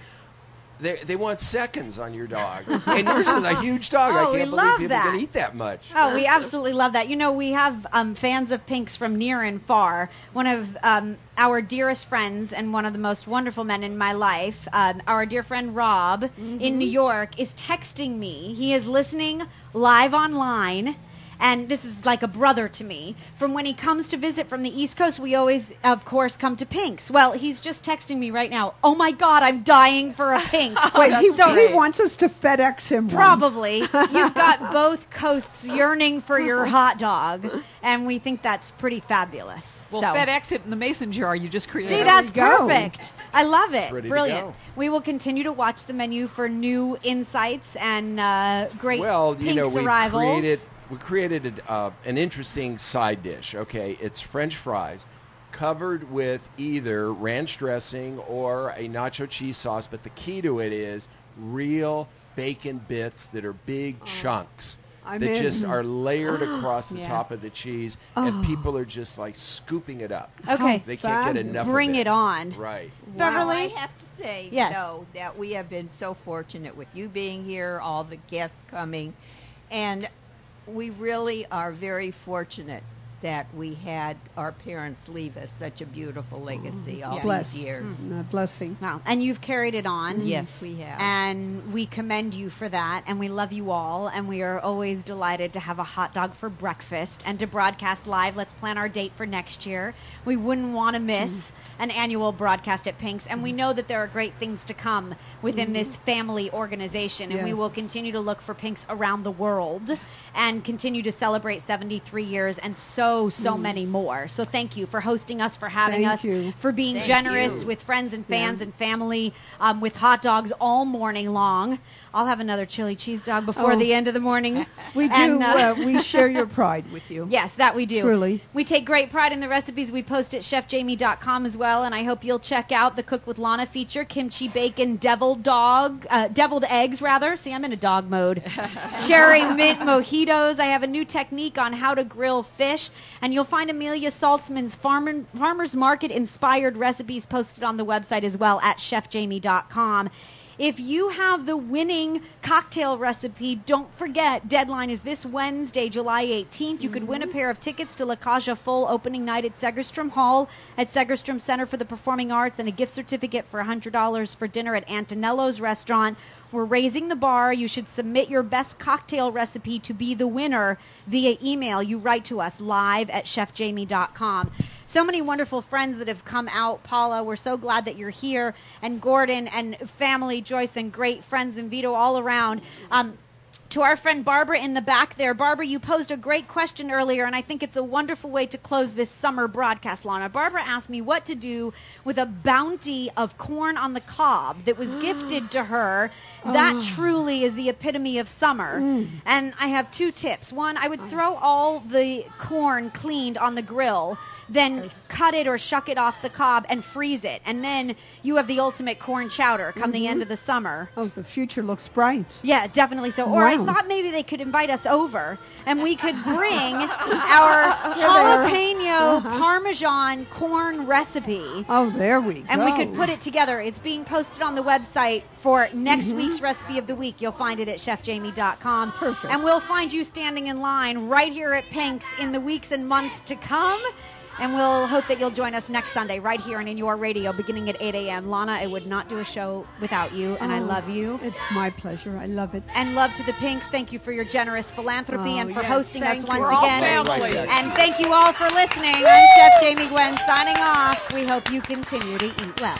They, they want seconds on your dog, and yours is a huge dog. Oh, I can't believe love people that. can eat that much. Oh, we absolutely love that. You know, we have um, fans of Pinks from near and far. One of um, our dearest friends and one of the most wonderful men in my life, um, our dear friend Rob in New York, is texting me. He is listening live online. And this is like a brother to me. From when he comes to visit from the East Coast, we always, of course, come to Pink's. Well, he's just texting me right now. Oh my God, I'm dying for a Pink's. Wait, he, So- he wants us to FedEx him one. Probably. You've got both coasts yearning for your hot dog, and we think that's pretty fabulous. well, so. FedEx it in the mason jar you just created. See, that's perfect. I love it. Brilliant. We will continue to watch the menu for new insights and uh, great well, you know, Pink's we arrivals. created we created a, uh, an interesting side dish. Okay, it's French fries covered with either ranch dressing or a nacho cheese sauce. But the key to it is real bacon bits that are big chunks. I'm that in. just are layered across the Yeah. top of the cheese, and people are just like scooping it up. Okay. They can't get fabulous. enough. Bring of it on. Right. Beverly? Well, I have to say, Yes. though, that we have been so fortunate with you being here, all the guests coming, and we really are very fortunate that we had our parents leave us such a beautiful legacy mm-hmm. all Bless. these years. Hmm. A blessing. Wow. And you've carried it on. Mm-hmm. Yes, we have. And we commend you for that, and we love you all, and we are always delighted to have a hot dog for breakfast and to broadcast live. Let's plan our date for next year. We wouldn't want to miss mm-hmm. an annual broadcast at Pink's, and we know that there are great things to come within this family organization, and we will continue to look for Pink's around the world and continue to celebrate 73 years and so, so many more. So thank you for hosting us, for having Thank us, you. for being Thank generous you. with friends and fans Yeah. and family um, with hot dogs all morning long. I'll have another chili cheese dog before Oh. the end of the morning. We do. And, uh, uh, we share your pride with you. Yes, that we do. Truly. We take great pride in the recipes we post at chefjamie.com as well, and I hope you'll check out the Cook with Lana feature, kimchi bacon deviled dog, uh, deviled eggs rather. See, I'm in a dog mode. Cherry mint mojitos. I have a new technique on how to grill fish, and you'll find Amelia Saltsman's farmer, farmers market inspired recipes posted on the website as well at chefjamie.com. If you have the winning cocktail recipe, don't forget, deadline is this Wednesday, July 18th. You could win a mm-hmm. pair of tickets to La Cage aux Folles opening night at Segerstrom Hall at Segerstrom Center for the Performing Arts and a gift certificate for $100 for dinner at Antonello's Restaurant. We're raising the bar. You should submit your best cocktail recipe to be the winner via email. You write to us live at chefjamie.com. So many wonderful friends that have come out, Paula. We're so glad that you're here, and Gordon and family, Joyce, and great friends and Vito all around. Um, to our friend Barbara in the back there. Barbara, you posed a great question earlier, and I think it's a wonderful way to close this summer broadcast, Lana. Barbara asked me what to do with a bounty of corn on the cob that was gifted to her. That Oh. truly is the epitome of summer. Mm. And I have two tips. One, I would throw all the corn cleaned on the grill. Then cut it or shuck it off the cob and freeze it. And then you have the ultimate corn chowder come the end of the summer. Oh, the future looks bright. Yeah, definitely so. Or I thought maybe they could invite us over and we could bring our jalapeno Uh-huh. parmesan corn recipe. Oh, there we go. And we could put it together. It's being posted on the website for next Mhm. week's recipe of the week. You'll find it at chefjamie.com. Perfect. And we'll find you standing in line right here at Pink's in the weeks and months to come. And we'll hope that you'll join us next Sunday right here and in your radio beginning at 8 a.m. Lana, I would not do a show without you, and I Oh, love you. It's my pleasure. I love it. And love to the Pinks. Thank you for your generous philanthropy Oh, and for yes, hosting us you. once We're all again. family. And thank you all for listening. I'm Chef Jamie Gwen signing off. We hope you continue to eat well.